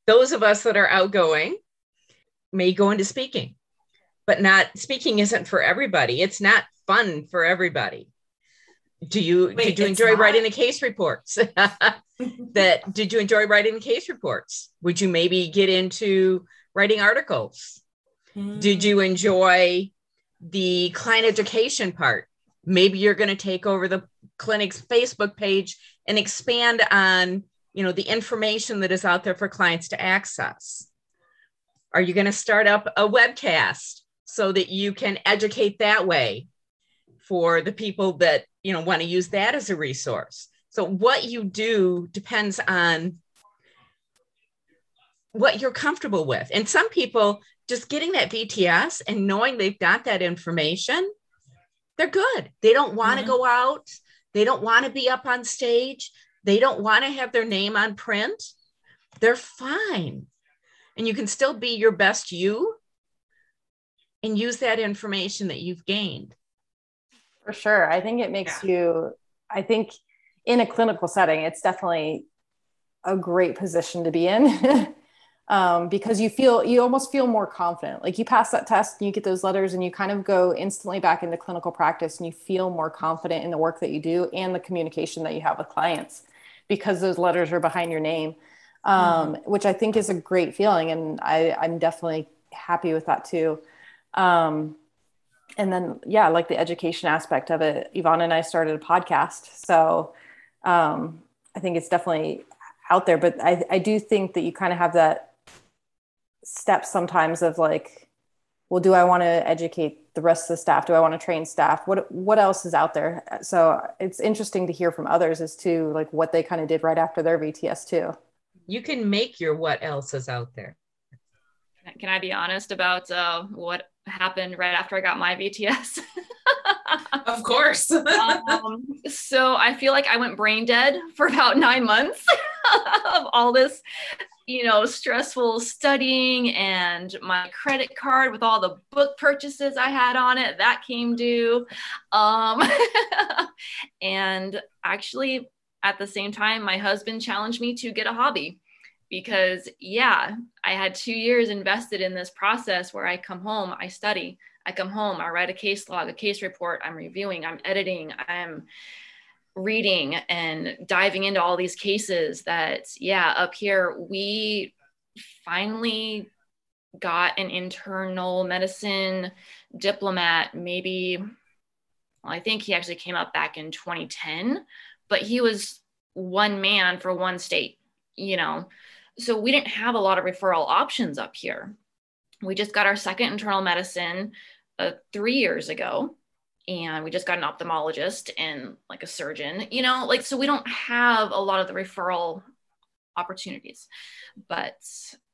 those of us that are outgoing may go into speaking, but not speaking isn't for everybody. It's not fun for everybody. Do you Wait, did you enjoy not? writing the case reports? that did you enjoy writing the case reports? Would you maybe get into writing articles? Mm. Did you enjoy the client education part? Maybe you're going to take over the clinic's Facebook page and expand on you know the information that is out there for clients to access. Are you going to start up a webcast so that you can educate that way for the people that you know want to use that as a resource? So what you do depends on what you're comfortable with. And some people just getting that vts and knowing they've got that information they're good. They don't want to mm-hmm. go out they don't want to be up on stage. They don't want to have their name on print. They're fine. And you can still be your best you and use that information that you've gained. For sure. I think it makes yeah. you, I think in a clinical setting, it's definitely a great position to be in. um, because you feel you almost feel more confident like you pass that test and you get those letters and you kind of go instantly back into clinical practice and you feel more confident in the work that you do and the communication that you have with clients because those letters are behind your name um, mm-hmm. which i think is a great feeling and I, i'm definitely happy with that too. Um, and then, yeah, like the education aspect of it, Yvonne and I started a podcast. So um, I think it's definitely out there, but I, I do think that you kind of have that step sometimes of like, well, do I want to educate the rest of the staff? Do I want to train staff? What what else is out there? So it's interesting to hear from others as to like what they kind of did right after their VTS too. You can make your what else is out there. Can I be honest about uh, what happened right after I got my VTS? of course. um, so I feel like I went brain dead for about nine months of all this you know, stressful studying and my credit card with all the book purchases I had on it that came due. Um, and actually, at the same time, my husband challenged me to get a hobby because, yeah, I had two years invested in this process where I come home, I study, I come home, I write a case log, a case report, I'm reviewing, I'm editing, I'm reading and diving into all these cases that yeah up here we finally got an internal medicine diplomate maybe well, i think he actually came up back in 2010 but he was one man for one state you know? So we didn't have a lot of referral options up here. We just got our second internal medicine uh, three years ago and we just got an ophthalmologist and like a surgeon you know like so we don't have a lot of the referral opportunities. But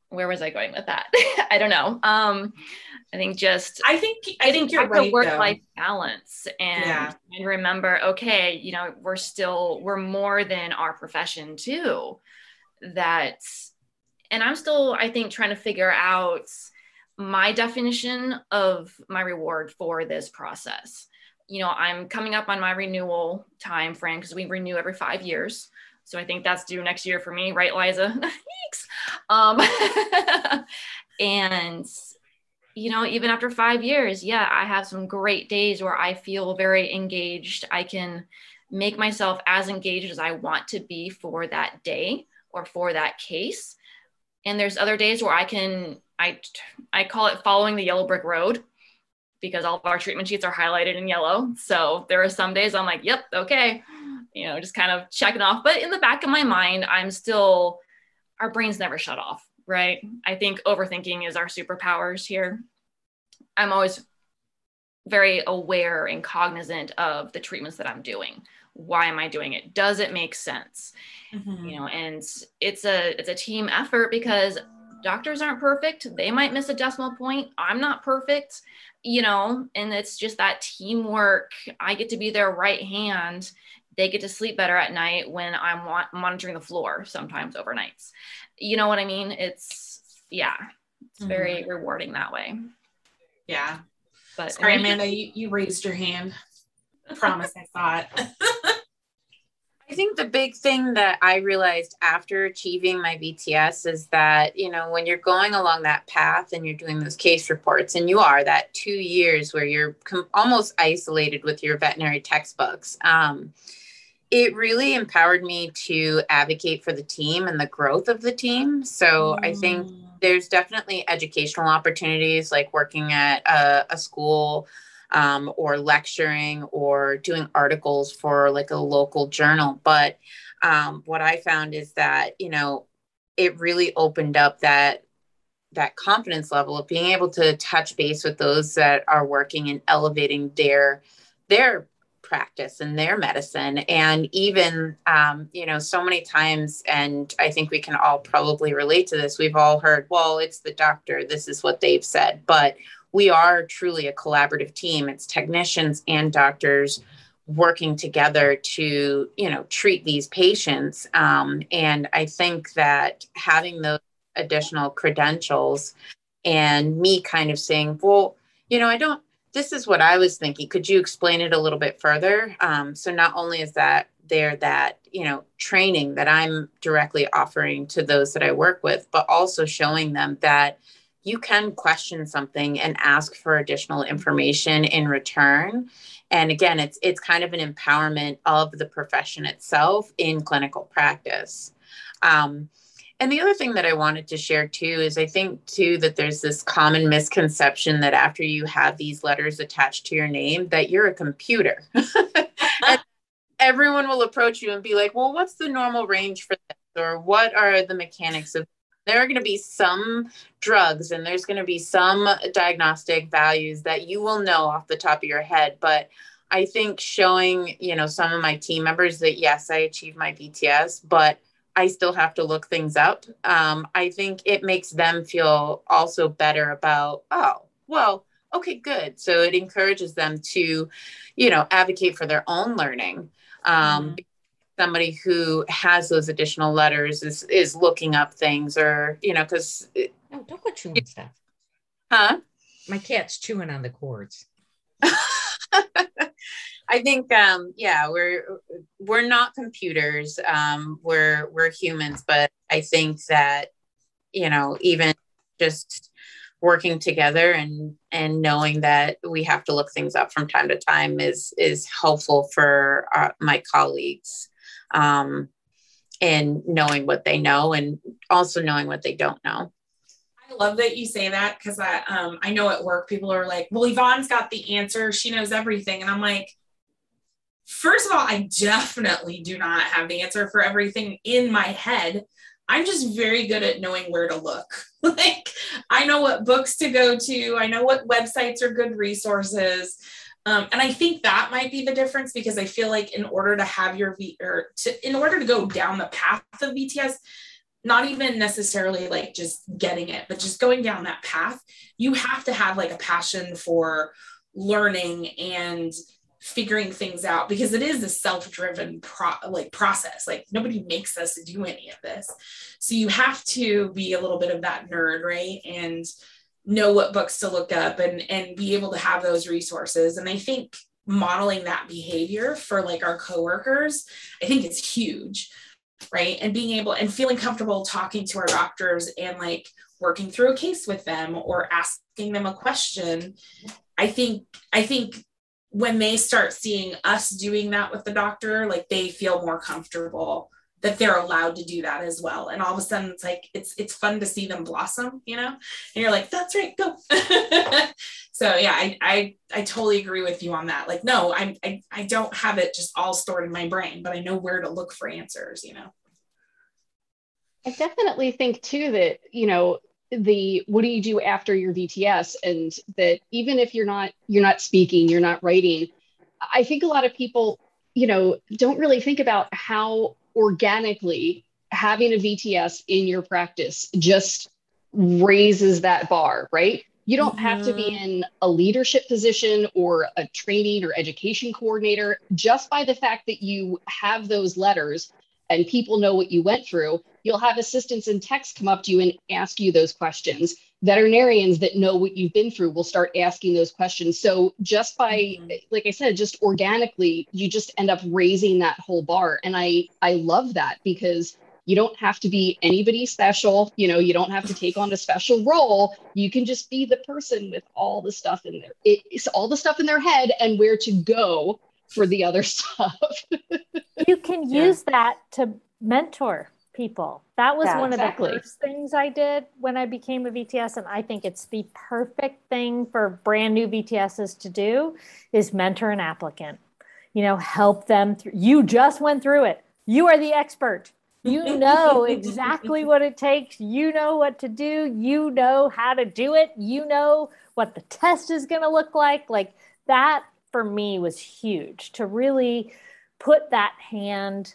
where was i going with that? I don't know. Um i think just i think i, think, you're right work life balance and yeah. and remember okay you know we're still we're more than our profession too. That and i'm still i think trying to figure out my definition of my reward for this process you know, I'm coming up on my renewal time frame because we renew every five years. So I think that's due next year for me, right, Liza? Um, and you know, even after five years, yeah, I have some great days where I feel very engaged. I can make myself as engaged as I want to be for that day or for that case. And there's other days where I can, I, I call it following the yellow brick road because all of our treatment sheets are highlighted in yellow. So there are some days I'm like, yep, okay, you know, just kind of checking off. But in the back of my mind, I'm still, our brains never shut off, right? I think overthinking is our superpowers here. I'm always very aware and cognizant of the treatments that I'm doing. Why am I doing it? Does it make sense? Mm-hmm. You know, and it's a it's a team effort because doctors aren't perfect. They might miss a decimal point. I'm not perfect you know, and it's just that teamwork. I get to be their right hand. They get to sleep better at night when I'm wa- monitoring the floor sometimes overnights. You know what I mean? It's, yeah, it's mm-hmm. very rewarding that way. Yeah. But sorry, Amanda, you, you raised your hand. I promise I saw it. I think the big thing that I realized after achieving my VTS is that, you know, when you're going along that path and you're doing those case reports, and you are that two years where you're com- almost isolated with your veterinary textbooks, um, it really empowered me to advocate for the team and the growth of the team. So mm. I think mm. there's definitely educational opportunities like working at a, a school um, or lecturing or doing articles for like a local journal. But um, what I found is that, you know, it really opened up that that confidence level of being able to touch base with those that are working and elevating their their practice and their medicine. And even um, you know so many times and i think we can all probably relate to this we've all heard well it's the doctor. This is what they've said. But we are truly a collaborative team. It's technicians and doctors working together to, you know, treat these patients. Um, and I think that having those additional credentials and me kind of saying, well, you know, I don't, this is what I was thinking. Could you explain it a little bit further? Um, so not only is that there that you know training that i'm directly offering to those that i work with but also showing them that you can question something and ask for additional information in return and again it's it's kind of an empowerment of the profession itself in clinical practice um, and the other thing that I wanted to share too is I think too that there's this common misconception that after you have these letters attached to your name that you're a computer. everyone will approach you and be like, "Well, what's the normal range for this?" or "What are the mechanics of there are going to be some drugs and there's going to be some diagnostic values that you will know off the top of your head but i think showing you know some of my team members that yes i achieved my VTS but I still have to look things up. Um, I think it makes them feel also better about, oh, well, okay, good. So it encourages them to, you know, advocate for their own learning. Um, mm-hmm. Somebody who has those additional letters is is looking up things, or you know, because no, don't go chewing stuff. Huh? My cat's chewing on the cords. I think um yeah, we're we're not computers. Um we're we're humans, but I think that you know, even just working together and and knowing that we have to look things up from time to time is is helpful for uh, my colleagues um and knowing what they know and also knowing what they don't know I love that you say that because I um I know at work people are like, well, Yvonne's got the answer. She knows everything. And I'm like, first of all, I definitely do not have the answer for everything in my head. I'm just very good at knowing where to look. like, I know what books to go to, I know what websites are good resources. Um, and I think that might be the difference because I feel like in order to have your V or to in order to go down the path of VTS, not even necessarily like just getting it, but just going down that path, you have to have like a passion for learning and figuring things out because it is a self-driven pro- like process. Like nobody makes us do any of this. So you have to be a little bit of that nerd right? And know what books to look up and and be able to have those resources. And i think modeling that behavior for like our coworkers i think it's huge right? And being able and feeling comfortable talking to our doctors and like working through a case with them or asking them a question i think i think when they start seeing us doing that with the doctor, like they feel more comfortable that they're allowed to do that as well. And all of a sudden it's like it's it's fun to see them blossom, you know? And you're like, that's right, go. so yeah, I, I I totally agree with you on that. Like, no, I, I I don't have it just all stored in my brain, but I know where to look for answers, you know. I definitely think too that, you know, the what do you do after your VTS and that even if you're not you're not speaking, you're not writing, I think a lot of people, you know, don't really think about how organically having a VTS in your practice just raises that bar, right? You don't have to be mm-hmm. in a leadership position or a training or education coordinator. Just by the fact that you have those letters and people know what you went through, you'll have assistants and techs come up to you and ask you those questions. Veterinarians that know what you've been through will start asking those questions. So just by, mm-hmm. like I said, just organically, you just end up raising that whole bar. And I I love that because you don't have to be anybody special. You know, you don't have to take on a special role. You can just be the person with all the stuff in there. It's all the stuff in their head and where to go for the other stuff. you can use yeah. that to mentor people. That was yeah, one exactly. of the first things I did when I became a VTS. And I think it's the perfect thing for brand new VTSs to do is mentor an applicant. You know, help them through. You just went through it. You are the expert. You know exactly what it takes. You know what to do. You know how to do it. You know what the test is going to look like. Like that for me was huge to really put that hand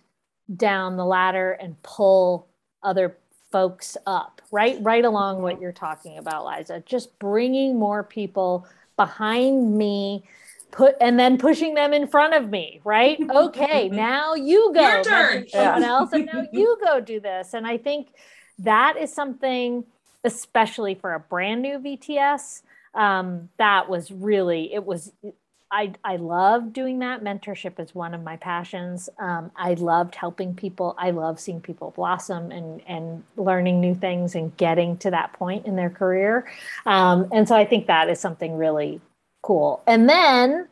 down the ladder and pull other folks up right right along what you're talking about liza. Just bringing more people behind me put and then pushing them in front of me right? Okay now you go. Your turn. someone else and now you go do this. And i think that is something especially for a brand new vts um, that was really it was I, I love doing that. Mentorship is one of my passions. Um, I loved helping people. I love seeing people blossom and, and learning new things and getting to that point in their career. Um, and so I think that is something really cool. And then,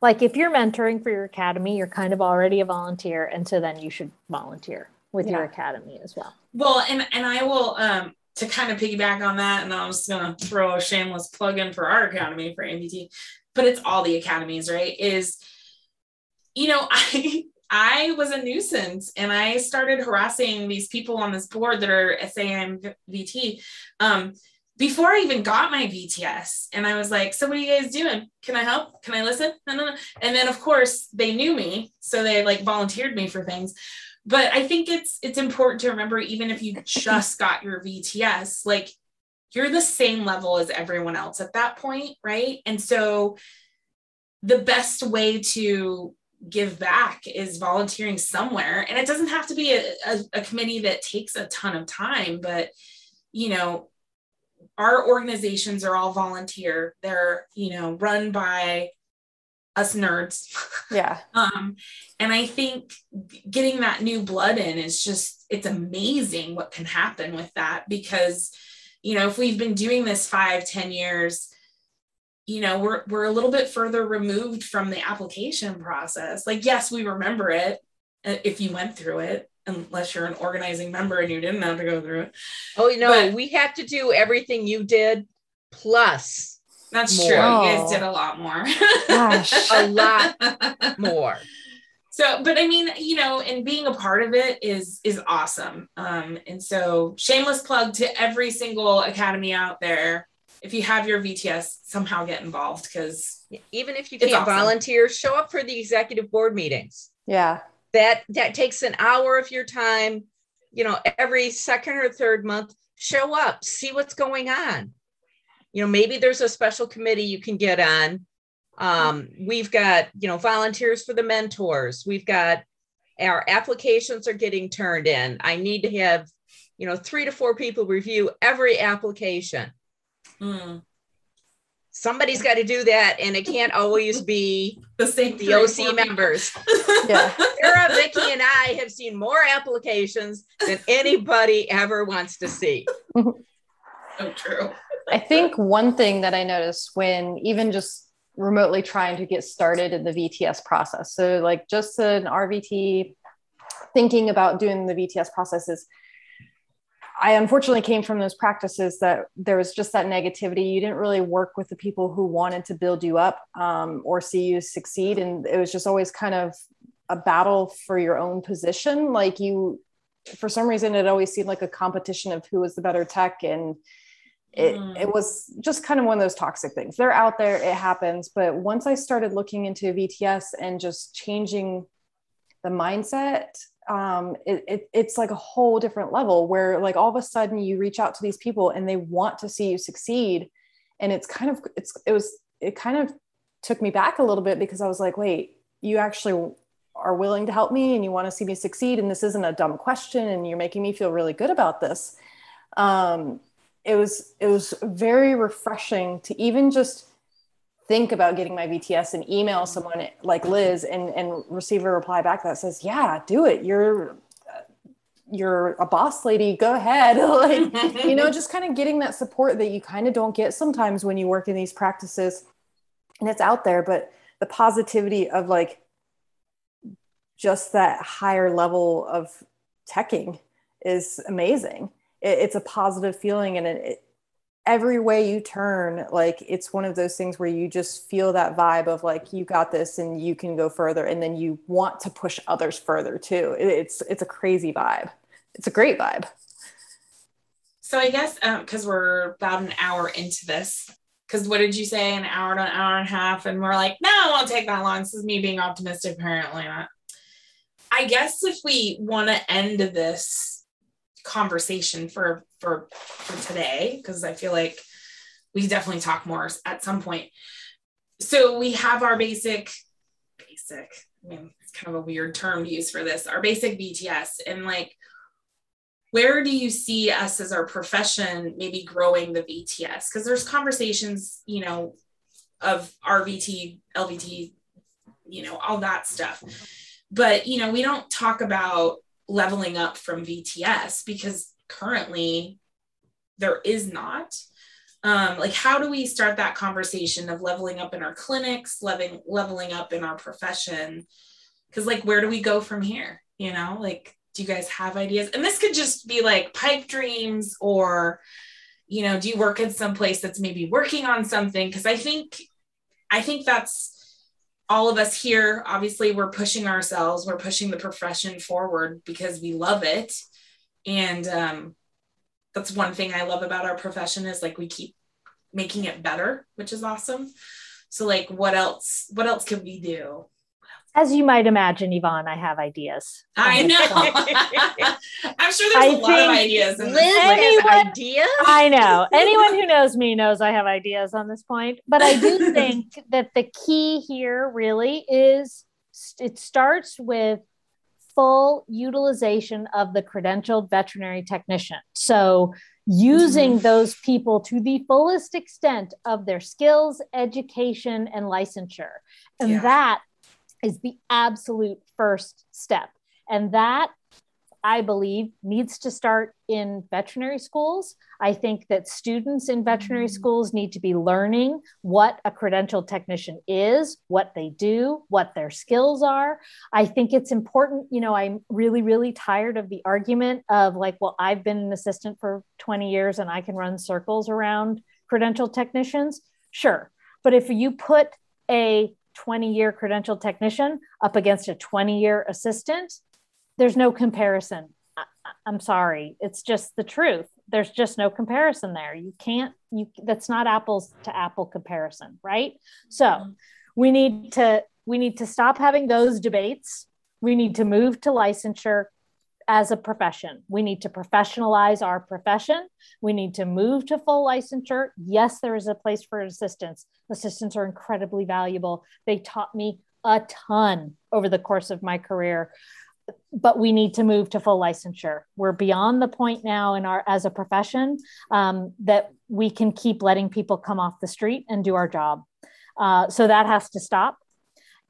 like, if you're mentoring for your academy, you're kind of already a volunteer. And so then you should volunteer with yeah. your academy as well. Well, and and I will um to kind of piggyback on that, and I'm just gonna throw a shameless plug in for our academy for AMVT, but it's all the academies, right? Is you know, I I was a nuisance and I started harassing these people on this board that are SAMVT um, before I even got my VTS. And I was like, So, what are you guys doing? Can I help? Can I listen? No, no, no. And then, of course, they knew me. So they like volunteered me for things. But I think it's it's important to remember, even if you just got your VTS, like you're the same level as everyone else at that point, right? And so the best way to give back is volunteering somewhere. And it doesn't have to be a, a, a, committee that takes a ton of time but you know our organizations are all volunteer. They're you know run by us nerds. Yeah. Um and i think getting that new blood in is just it's amazing what can happen with that because you know if we've been doing this five ten years you know we're we're a little bit further removed from the application process. Like yes we remember it uh, if you went through it unless you're an organizing member and you didn't have to go through it. Oh you know but, we have to do everything you did plus that's more. true you guys did a lot more. Gosh. a lot more so but i mean you know and being a part of it is is awesome um and so shameless plug to every single academy out there if you have your VTS, somehow get involved because even if you can't awesome. volunteer, show up for the executive board meetings. Yeah. That that takes an hour of your time, you know, every second or third month. Show up, see what's going on. You know, maybe there's a special committee you can get on. Um, we've got, you know, volunteers for the mentors. We've got our applications are getting turned in. I need to have, you know, three to four people review every application Mm. Somebody's got to do that, and it can't always be the same the OC members. yeah, Sarah, Vicky, and I have seen more applications than anybody ever wants to see. so true. I think one thing that I noticed when even just remotely trying to get started in the VTS process, so like just an RVT, thinking about doing the VTS process is I unfortunately came from those practices that there was just that negativity. You didn't really work with the people who wanted to build you up um, or see you succeed. And it was just always kind of a battle for your own position. Like you, for some reason, it always seemed like a competition of who was the better tech. And it, mm. it was just kind of one of those toxic things. They're out there, it happens. But once I started looking into VTS and just changing the mindset um, it, it, it's like a whole different level where like all of a sudden you reach out to these people and they want to see you succeed and it's kind of it's it was it kind of took me back a little bit because i was like wait you actually are willing to help me and you want to see me succeed and this isn't a dumb question and you're making me feel really good about this um, it was it was very refreshing to even just think about getting my VTS and email someone like Liz and, and receive a reply back that says, yeah, do it. You're, you're a boss lady. Go ahead. like, you know, just kind of getting that support that you kind of don't get sometimes when you work in these practices and it's out there, but the positivity of like just that higher level of teching is amazing. It, it's a positive feeling. And it, every way you turn like it's one of those things where you just feel that vibe of like you got this and you can go further. And then you want to push others further too. It's it's a crazy vibe. It's a great vibe. So i guess because um, we're about an hour into this because what did you say? An hour to an hour and a half? And we're like no it won't take that long. This is me being optimistic apparently not. I guess if we want to end this conversation for for for today because I feel like we definitely talk more at some point. So we have our basic basic. I mean, it's kind of a weird term to use for this. Our basic VTS and like where do you see us as our profession maybe growing the VTS? Because there's conversations, you know, of RVT, LVT, you know, all that stuff. But, you know, we don't talk about leveling up from VTS because currently there is not. Um, like how do we start that conversation of leveling up in our clinics, leveling leveling up in our profession? Because like where do we go from here? You know, like do you guys have ideas? And this could just be like pipe dreams or, you know, do you work at some place that's maybe working on something? Because I think, I think that's all of us here. Obviously, we're pushing ourselves, we're pushing the profession forward because we love it. And um, that's one thing I love about our profession is like we keep making it better, which is awesome. So like what else what else can we do? As you might imagine, Yvonne, I have ideas. I know. I'm sure there's I a lot of ideas. Liz anyone, ideas. I know. Anyone who knows me knows I have ideas on this point. But I do think that the key here really is it starts with full utilization of the credentialed veterinary technician. So, using mm-hmm. those people to the fullest extent of their skills, education, and licensure. And yeah. that is the absolute first step. And that I believe needs to start in veterinary schools. I think that students in veterinary mm-hmm. schools need to be learning what a credentialed technician is, what they do, what their skills are. I think it's important. You know, I'm really, really tired of the argument of like, well, I've been an assistant for 20 years and I can run circles around credentialed technicians. Sure. But if you put a 20 year credentialed technician up against a 20 year assistant, there's no comparison. I, I'm sorry. It's just the truth. There's just no comparison there. You can't, you, that's not apples to apple comparison, right? So mm-hmm. we need to, we need to stop having those debates. We need to move to licensure as a profession. We need to professionalize our profession. We need to move to full licensure. Yes, there is a place for assistants. Assistants are incredibly valuable. They taught me a ton over the course of my career but we need to move to full licensure. We're beyond the point now in our as a profession um, that we can keep letting people come off the street and do our job. Uh, so that has to stop.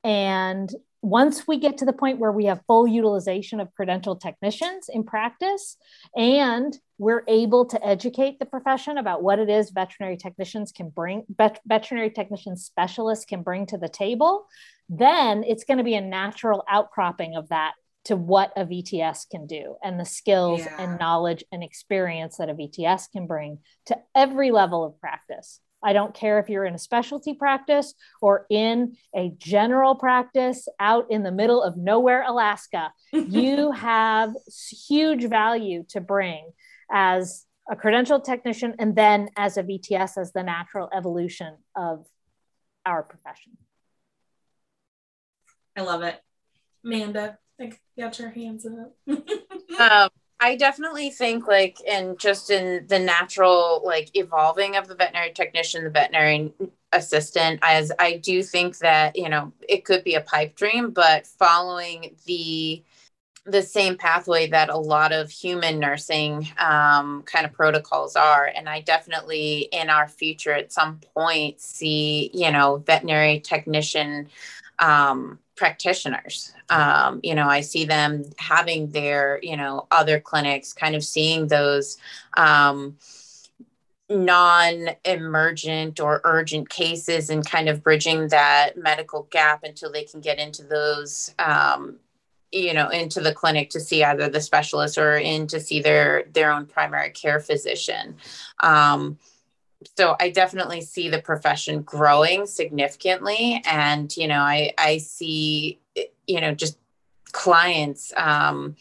And once we get to the point where we have full utilization of credentialed technicians in practice and we're able to educate the profession about what it is veterinary technicians can bring vet, veterinary technician specialists can bring to the table then it's going to be a natural outcropping of that to what a VTS can do and the skills yeah. and knowledge and experience that a VTS can bring to every level of practice. I don't care if you're in a specialty practice or in a general practice out in the middle of nowhere, Alaska. you have huge value to bring as a credentialed technician and then as a VTS as the natural evolution of our profession. I love it. Amanda, like got your hands up. um, I definitely think like in just in the natural like evolving of the veterinary technician, the veterinary assistant, as I do think that, you know, it could be a pipe dream, but following the the same pathway that a lot of human nursing um, kind of protocols are. And I definitely, in our future, at some point, see, you know, veterinary technician um, practitioners. Um, you know, I see them having their, you know, other clinics, kind of seeing those um, non emergent or urgent cases and kind of bridging that medical gap until they can get into those. Um, you know into the clinic to see either the specialist or in to see their their own primary care physician um, so I definitely see the profession growing significantly. And, you know, I, I see, you know, just clients um,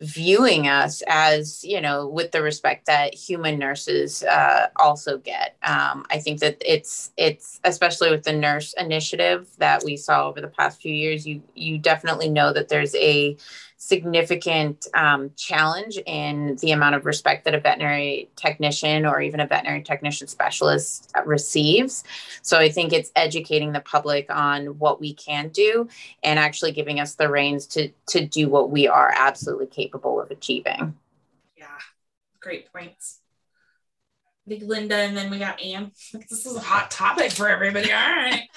viewing us as, you know, with the respect that human nurses uh, also get. Um, I think that it's, it's especially with the nurse initiative that we saw over the past few years, you, you definitely know that there's a, significant um, challenge in the amount of respect that a veterinary technician or even a veterinary technician specialist receives. So I think it's educating the public on what we can do and actually giving us the reins to to do what we are absolutely capable of achieving. Yeah, great points. Big Linda, and then we got Anne. This is a hot topic for everybody. All right.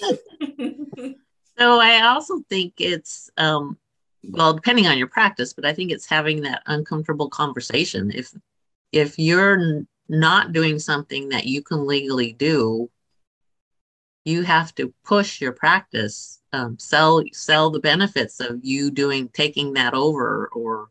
so I also think it's um, well depending on your practice but i think it's having that uncomfortable conversation. If if you're not doing something that you can legally do you have to push your practice um, sell sell the benefits of you doing taking that over or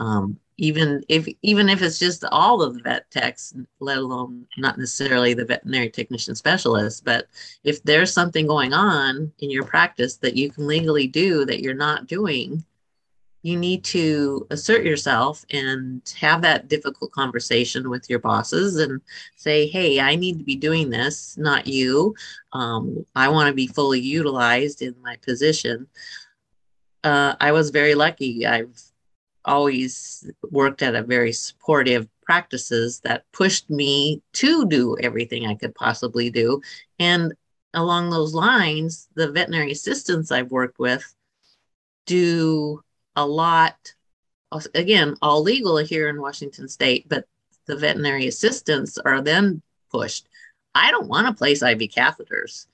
um, even if even if it's just all of the vet techs let alone not necessarily the veterinary technician specialist but if there's something going on in your practice that you can legally do that you're not doing you need to assert yourself and have that difficult conversation with your bosses and say, hey, I need to be doing this, not you. Um, I want to be fully utilized in my position. Uh, I was very lucky. I've always worked at a very supportive practices that pushed me to do everything I could possibly do. And along those lines, the veterinary assistants I've worked with do a lot, again, all legal here in Washington state, but the veterinary assistants are then pushed. I don't want to place IV catheters.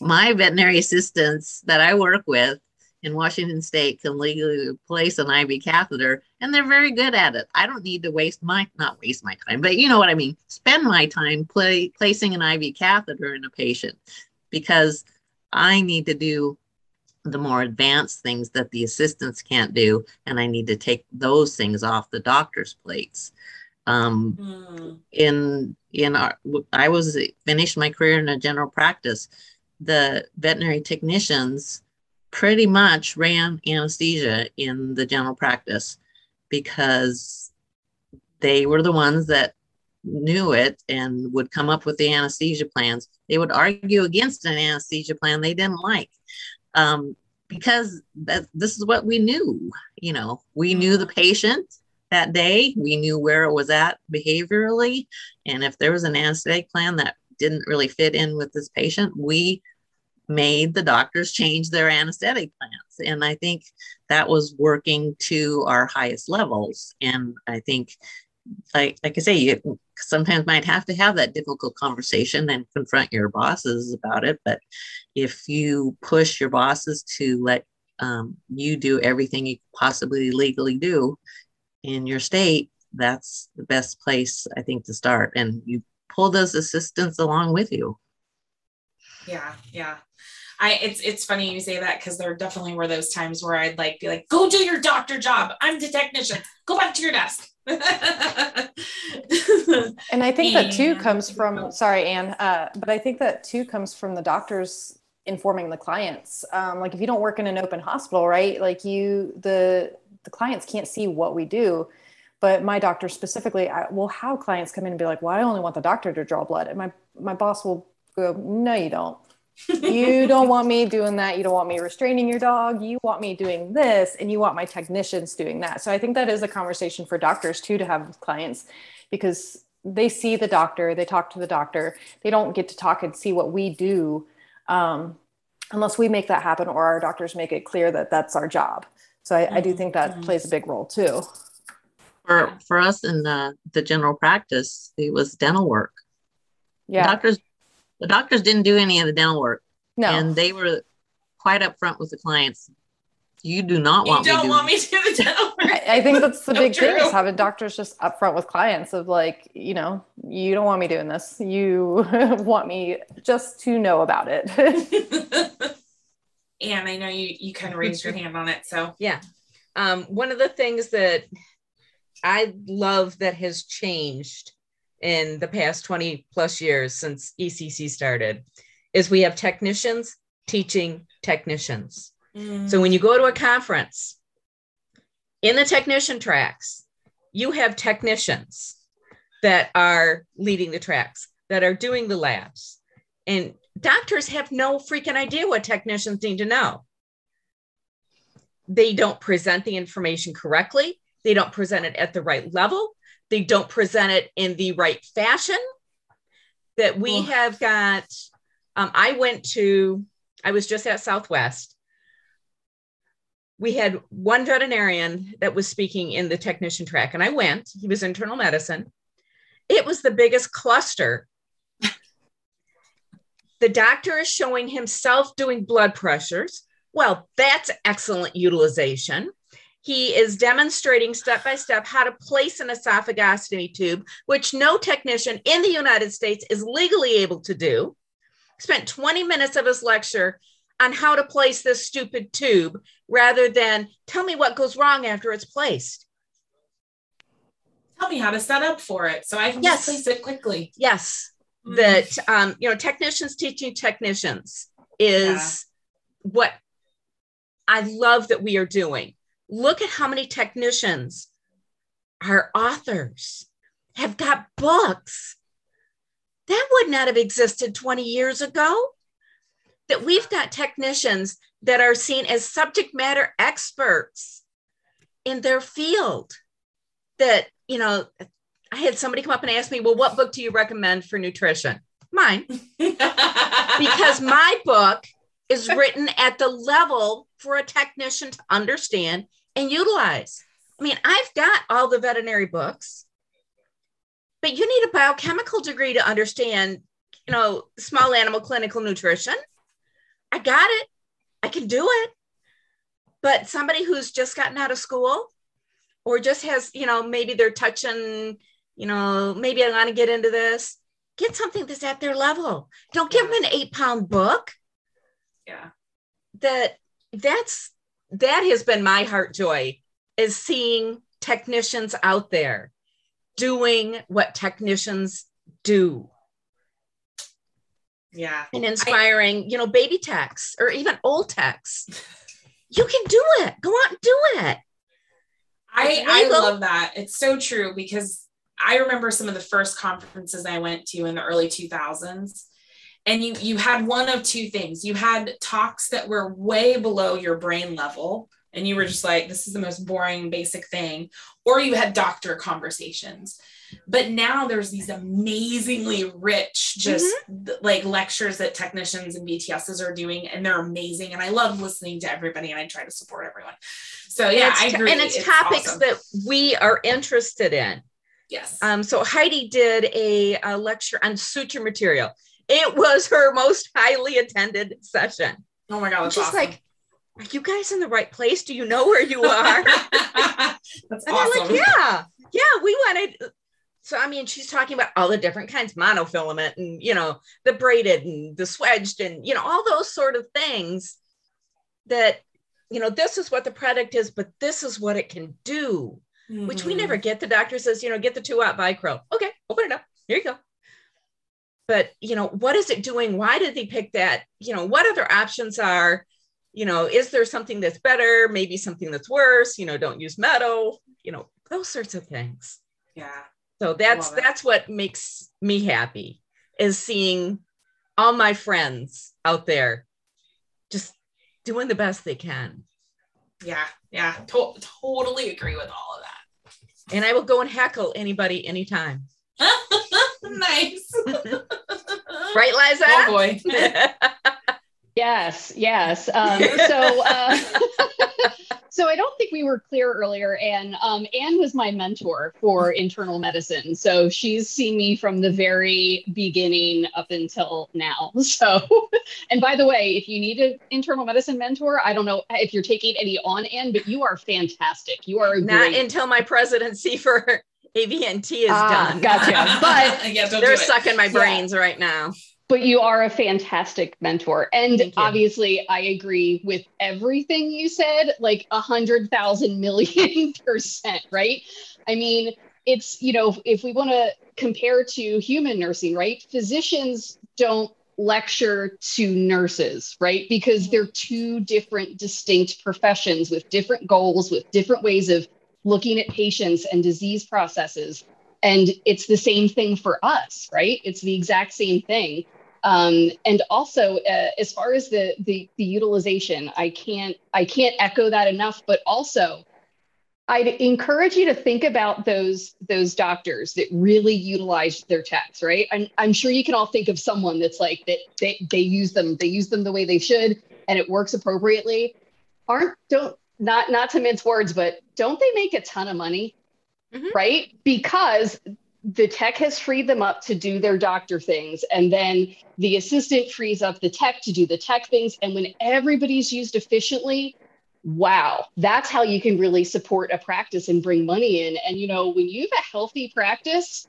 My veterinary assistants that I work with in Washington state can legally place an IV catheter and they're very good at it. I don't need to waste my, not waste my time, but you know what I mean? Spend my time play, placing an IV catheter in a patient because I need to do the more advanced things that the assistants can't do, and I need to take those things off the doctor's plates. Um, mm. In in our, I was finished my career in a general practice. The veterinary technicians pretty much ran anesthesia in the general practice because they were the ones that knew it and would come up with the anesthesia plans. They would argue against an anesthesia plan they didn't like um, because that, this is what we knew. You know, we knew the patient that day, we knew where it was at behaviorally. And if there was an anesthetic plan that didn't really fit in with this patient, we made the doctors change their anesthetic plans. And I think that was working to our highest levels. And I think, like, like I say, you sometimes might have to have that difficult conversation and confront your bosses about it. But if you push your bosses to let um, you do everything you possibly legally do in your state, that's the best place I think to start. And you pull those assistants along with you. Yeah, yeah. I it's it's funny you say that because there definitely were those times where I'd like be like, go do your doctor job. I'm the technician. Go back to your desk. and I think that too comes from sorry, Ann, uh, but I think that too comes from the doctors informing the clients. Um, like if you don't work in an open hospital, right? Like you the the clients can't see what we do. But my doctor specifically, I will have clients come in and be like, "Well, I only want the doctor to draw blood," and my my boss will go, "No, you don't." You don't want me doing that. You don't want me restraining your dog. You want me doing this, and you want my technicians doing that. So I think that is a conversation for doctors too to have with clients because they see the doctor, they talk to the doctor. They don't get to talk and see what we do um, unless we make that happen or our doctors make it clear that that's our job. So I, I do think that mm-hmm. plays a big role too. For for us in the the general practice, it was dental work. Yeah, doctors the doctors didn't do any of the dental work. No. And they were quite upfront with the clients. You do not want you don't me want me to do the dental work. I think that's the big true. thing is having doctors just upfront with clients of like, you know, you don't want me doing this. You want me just to know about it. and I know you you kind of raised your hand on it. So yeah. Um, one of the things that I love that has changed in the past 20 plus years since ECC started is we have technicians teaching technicians. Mm. So when you go to a conference in the technician tracks, you have technicians that are leading the tracks, that are doing the labs. And doctors have no freaking idea what technicians need to know. They don't present the information correctly. They don't present it at the right level they don't present it in the right fashion. That we have got um, i went to i was just at southwest. We had one veterinarian that was speaking in the technician track and i went. He was internal medicine. It was the biggest cluster. The doctor is showing himself doing blood pressures. Well that's excellent utilization he is demonstrating step by step how to place an esophagostomy tube, which no technician in the United States is legally able to do. Spent 20 minutes of his lecture on how to place this stupid tube rather than tell me what goes wrong after it's placed. Tell me how to set up for it so I can yes. place it quickly. Yes. Mm. That um, you know, technicians teaching technicians is yeah. what I love that we are doing. Look at how many technicians are authors, have got books. That would not have existed 20 years ago. That we've got technicians that are seen as subject matter experts in their field. That, you know, I had somebody come up and ask me, well, what book do you recommend for nutrition? Mine. because my book is written at the level for a technician to understand and utilize. I mean, I've got all the veterinary books, but you need a biochemical degree to understand, you know, small animal clinical nutrition. I got it. I can do it. But somebody who's just gotten out of school or just has, you know, maybe they're touching, you know, maybe I want to get into this, get something that's at their level. Don't give them an eight pound book. Yeah. That that's that has been my heart joy is seeing technicians out there doing what technicians do. Yeah. And inspiring, I, you know, baby techs or even old techs. You can do it. Go out and do it. I, I love that. It's so true because I remember some of the first conferences I went to in the early 2000s and you you had one of two things. You had talks that were way below your brain level and you were just like this is the most boring basic thing. Or you had doctor conversations. But now there's these amazingly rich just mm-hmm. like lectures that technicians and VTSs are doing and they're amazing and I love listening to everybody and I try to support everyone. So yeah I agree. and it's, it's topics awesome. that we are interested in. Yes. Um so Heidi did a, a lecture on suture material it was her most highly attended session. Oh my god, that's just awesome. like, are you guys in the right place? Do you know where you are? that's and awesome. I'm like, yeah, yeah, we wanted. So I mean, she's talking about all the different kinds, monofilament, and you know, the braided and the swedged, and you know, all those sort of things. That you know, this is what the product is, but this is what it can do, mm-hmm. which we never mm-hmm. get. The doctor says, you know, get the two out Vicryl. Okay, open it up. Here you go but you know what is it doing? Why did they pick that? You know what other options are you know is there something that's better? Maybe something that's worse you know don't use metal you know those sorts of things. Yeah. So that's that's what makes me happy is seeing all my friends out there just doing the best they can. Yeah yeah. To- totally agree with all of that. And i will go and heckle anybody anytime nice. right, Liza? Oh boy. yes, yes. Um, so, uh, so I don't think we were clear earlier. And um, Ann was my mentor for internal medicine. So she's seen me from the very beginning up until now. So, and by the way, if you need an internal medicine mentor, I don't know if you're taking any on Ann, but you are fantastic. You are not great. until my presidency for AVNT is ah, done. Gotcha. But yeah, they're sucking my brains yeah. right now. But you are a fantastic mentor. And obviously, I agree with everything you said, like a hundred thousand million percent, right? I mean, it's, you know, if we want to compare to human nursing, right? Physicians don't lecture to nurses, right? Because they're two different distinct professions with different goals, with different ways of looking at patients and disease processes. And it's the same thing for us, right? It's the exact same thing. Um, and also, uh, as far as the, the the utilization, I can't I can't echo that enough. But also, I'd encourage you to think about those those doctors that really utilize their techs, right? I'm, I'm sure you can all think of someone that's like that they, they use them, they use them the way they should, and it works appropriately. Aren't don't not not to mince words, but don't they make a ton of money? Mm-hmm. Right? Because the tech has freed them up to do their doctor things and then the assistant frees up the tech to do the tech things and when everybody's used efficiently wow that's how you can really support a practice and bring money in and you know when you have a healthy practice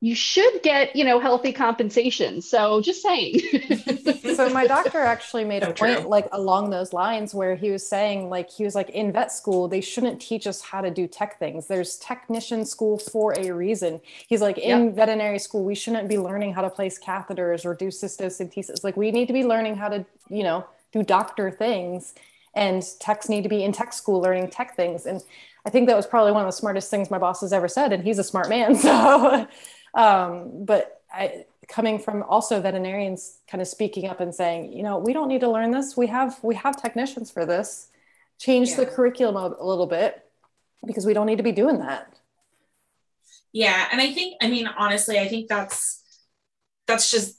you should get, you know, healthy compensation. So just saying. so my doctor actually made a point like along those lines where he was saying like he was like in vet school they shouldn't teach us how to do tech things. There's technician school for a reason. He's like in yep. veterinary school we shouldn't be learning how to place catheters or do cystocentesis. Like we need to be learning how to, you know, do doctor things and techs need to be in tech school learning tech things and I think that was probably one of the smartest things my boss has ever said, and he's a smart man. So um, but I, coming from also veterinarians kind of speaking up and saying, you know, we don't need to learn this. We have we have technicians for this. Change yeah. the curriculum a, a little bit because we don't need to be doing that. Yeah, and I think I mean honestly, I think that's that's just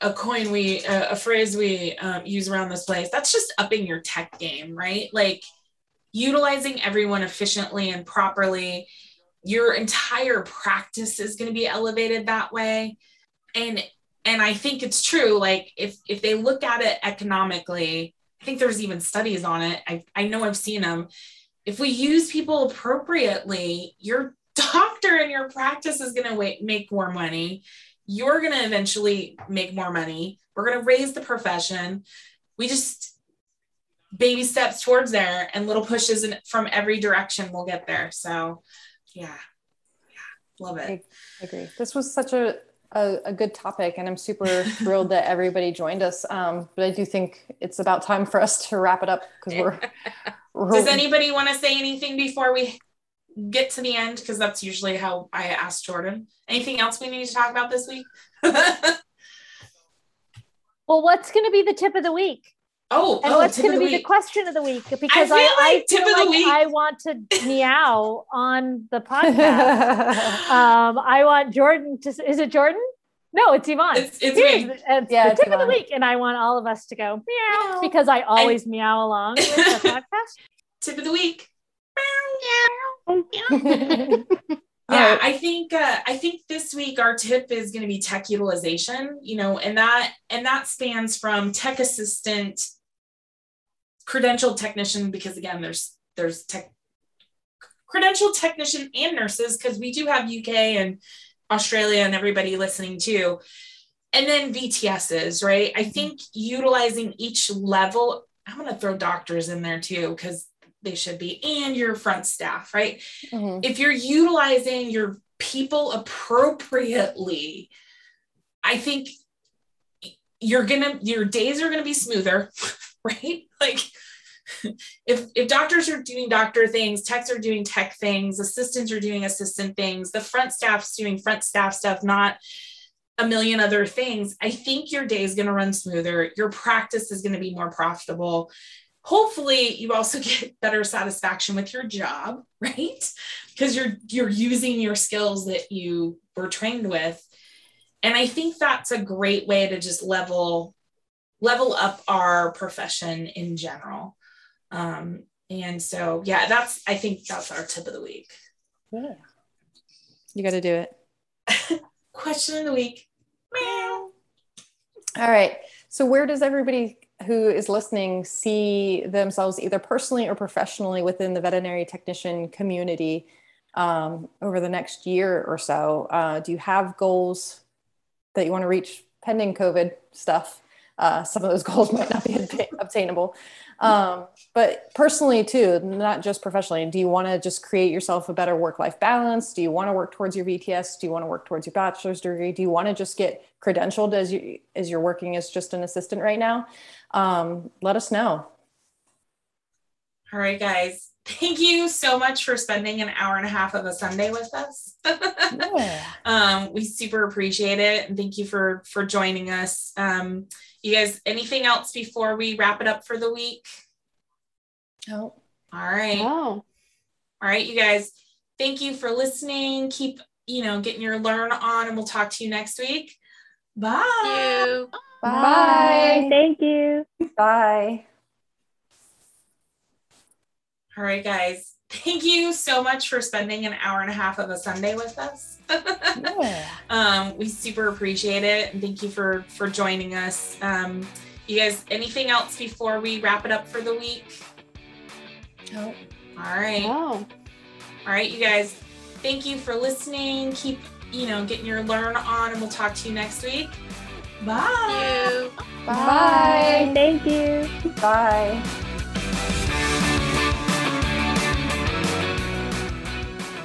a coin we uh, a phrase we um, use around this place. That's just upping your tech game, right? Like utilizing everyone efficiently and properly your entire practice is going to be elevated that way. And and i think it's true like if if they look at it economically i think there's even studies on it. I, I know i've seen them if we use people appropriately your doctor and your practice is going to make more money. You're going to eventually make more money. We're going to raise the profession. We just baby steps towards there and little pushes in, from every direction will get there. So yeah. Yeah. Love it. I agree. This was such a a, a good topic and i'm super thrilled that everybody joined us. Um, but i do think it's about time for us to wrap it up because we're, we're does anybody want to say anything before we get to the end? Because that's usually how i ask jordan. Anything else we need to talk about this week? Well what's going to be the tip of the week Oh, and oh, what's going to be week. the question of the week? Because I, I, like I tip of like the week. I want to meow on the podcast. um, I want Jordan to. Is it Jordan? No, it's Yvonne. It's, it's me. It's yeah, the it's tip Yvonne. of the week, and I want all of us to go meow because I always I, meow along with the podcast. Tip of the week. Meow. meow. Yeah i think uh, i think this week our tip is going to be tech utilization you know and that and that spans from tech assistant credentialed technician because again there's there's tech credentialed technician and nurses because we do have uk and australia and everybody listening too. And then vts's right? I think utilizing each level i'm going to throw doctors in there too because they should be and your front staff, right? Mm-hmm. If you're utilizing your people appropriately, I think you're gonna your days are gonna be smoother, right? Like if if doctors are doing doctor things, techs are doing tech things, assistants are doing assistant things, the front staff's doing front staff stuff, not a million other things. I think your day is going to run smoother. Your practice is going to be more profitable hopefully you also get better satisfaction with your job right? Because you're you're using your skills that you were trained with. And i think that's a great way to just level level up our profession in general. Um, and so yeah that's i think that's our tip of the week. Yeah. You got to do it. Question of the week. Meow. all right. So where does everybody who is listening see themselves either personally or professionally within the veterinary technician community um, over the next year or so? Uh, do you have goals that you want to reach pending COVID stuff? Uh, some of those goals might not be obtainable. Um, but personally, too, not just professionally, do you want to just create yourself a better work life balance? Do you want to work towards your VTS? Do you want to work towards your bachelor's degree? Do you want to just get credentialed as you as you're working as just an assistant right now? Um, let us know. All right, guys. Thank you so much for spending an hour and a half of a Sunday with us. yeah. um, we super appreciate it, and thank you for for joining us. Um, you guys, anything else before we wrap it up for the week? No. All right. No. All right, you guys. Thank you for listening. Keep, you know, getting your learn on, and we'll talk to you next week. Bye. Bye. Bye. Thank you. Bye. All right, guys. Thank you so much for spending an hour and a half of a Sunday with us. yeah. um, we super appreciate it, and thank you for for joining us. Um, you guys, anything else before we wrap it up for the week? No. All right. Oh. All right, you guys. Thank you for listening. Keep you know, getting your learn on, and we'll talk to you next week. Bye. Bye. Bye. Thank you. Bye.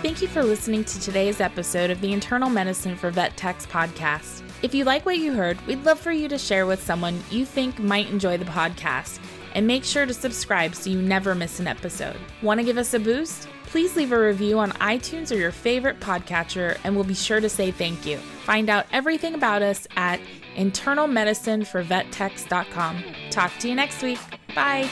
Thank you for listening to today's episode of the Internal Medicine for Vet Techs podcast. If you like what you heard, we'd love for you to share with someone you think might enjoy the podcast. And make sure to subscribe so you never miss an episode. Want to give us a boost? Please leave a review on iTunes or your favorite podcatcher, and we'll be sure to say thank you. Find out everything about us at internalmedicineforvettechs.com. Talk to you next week. Bye.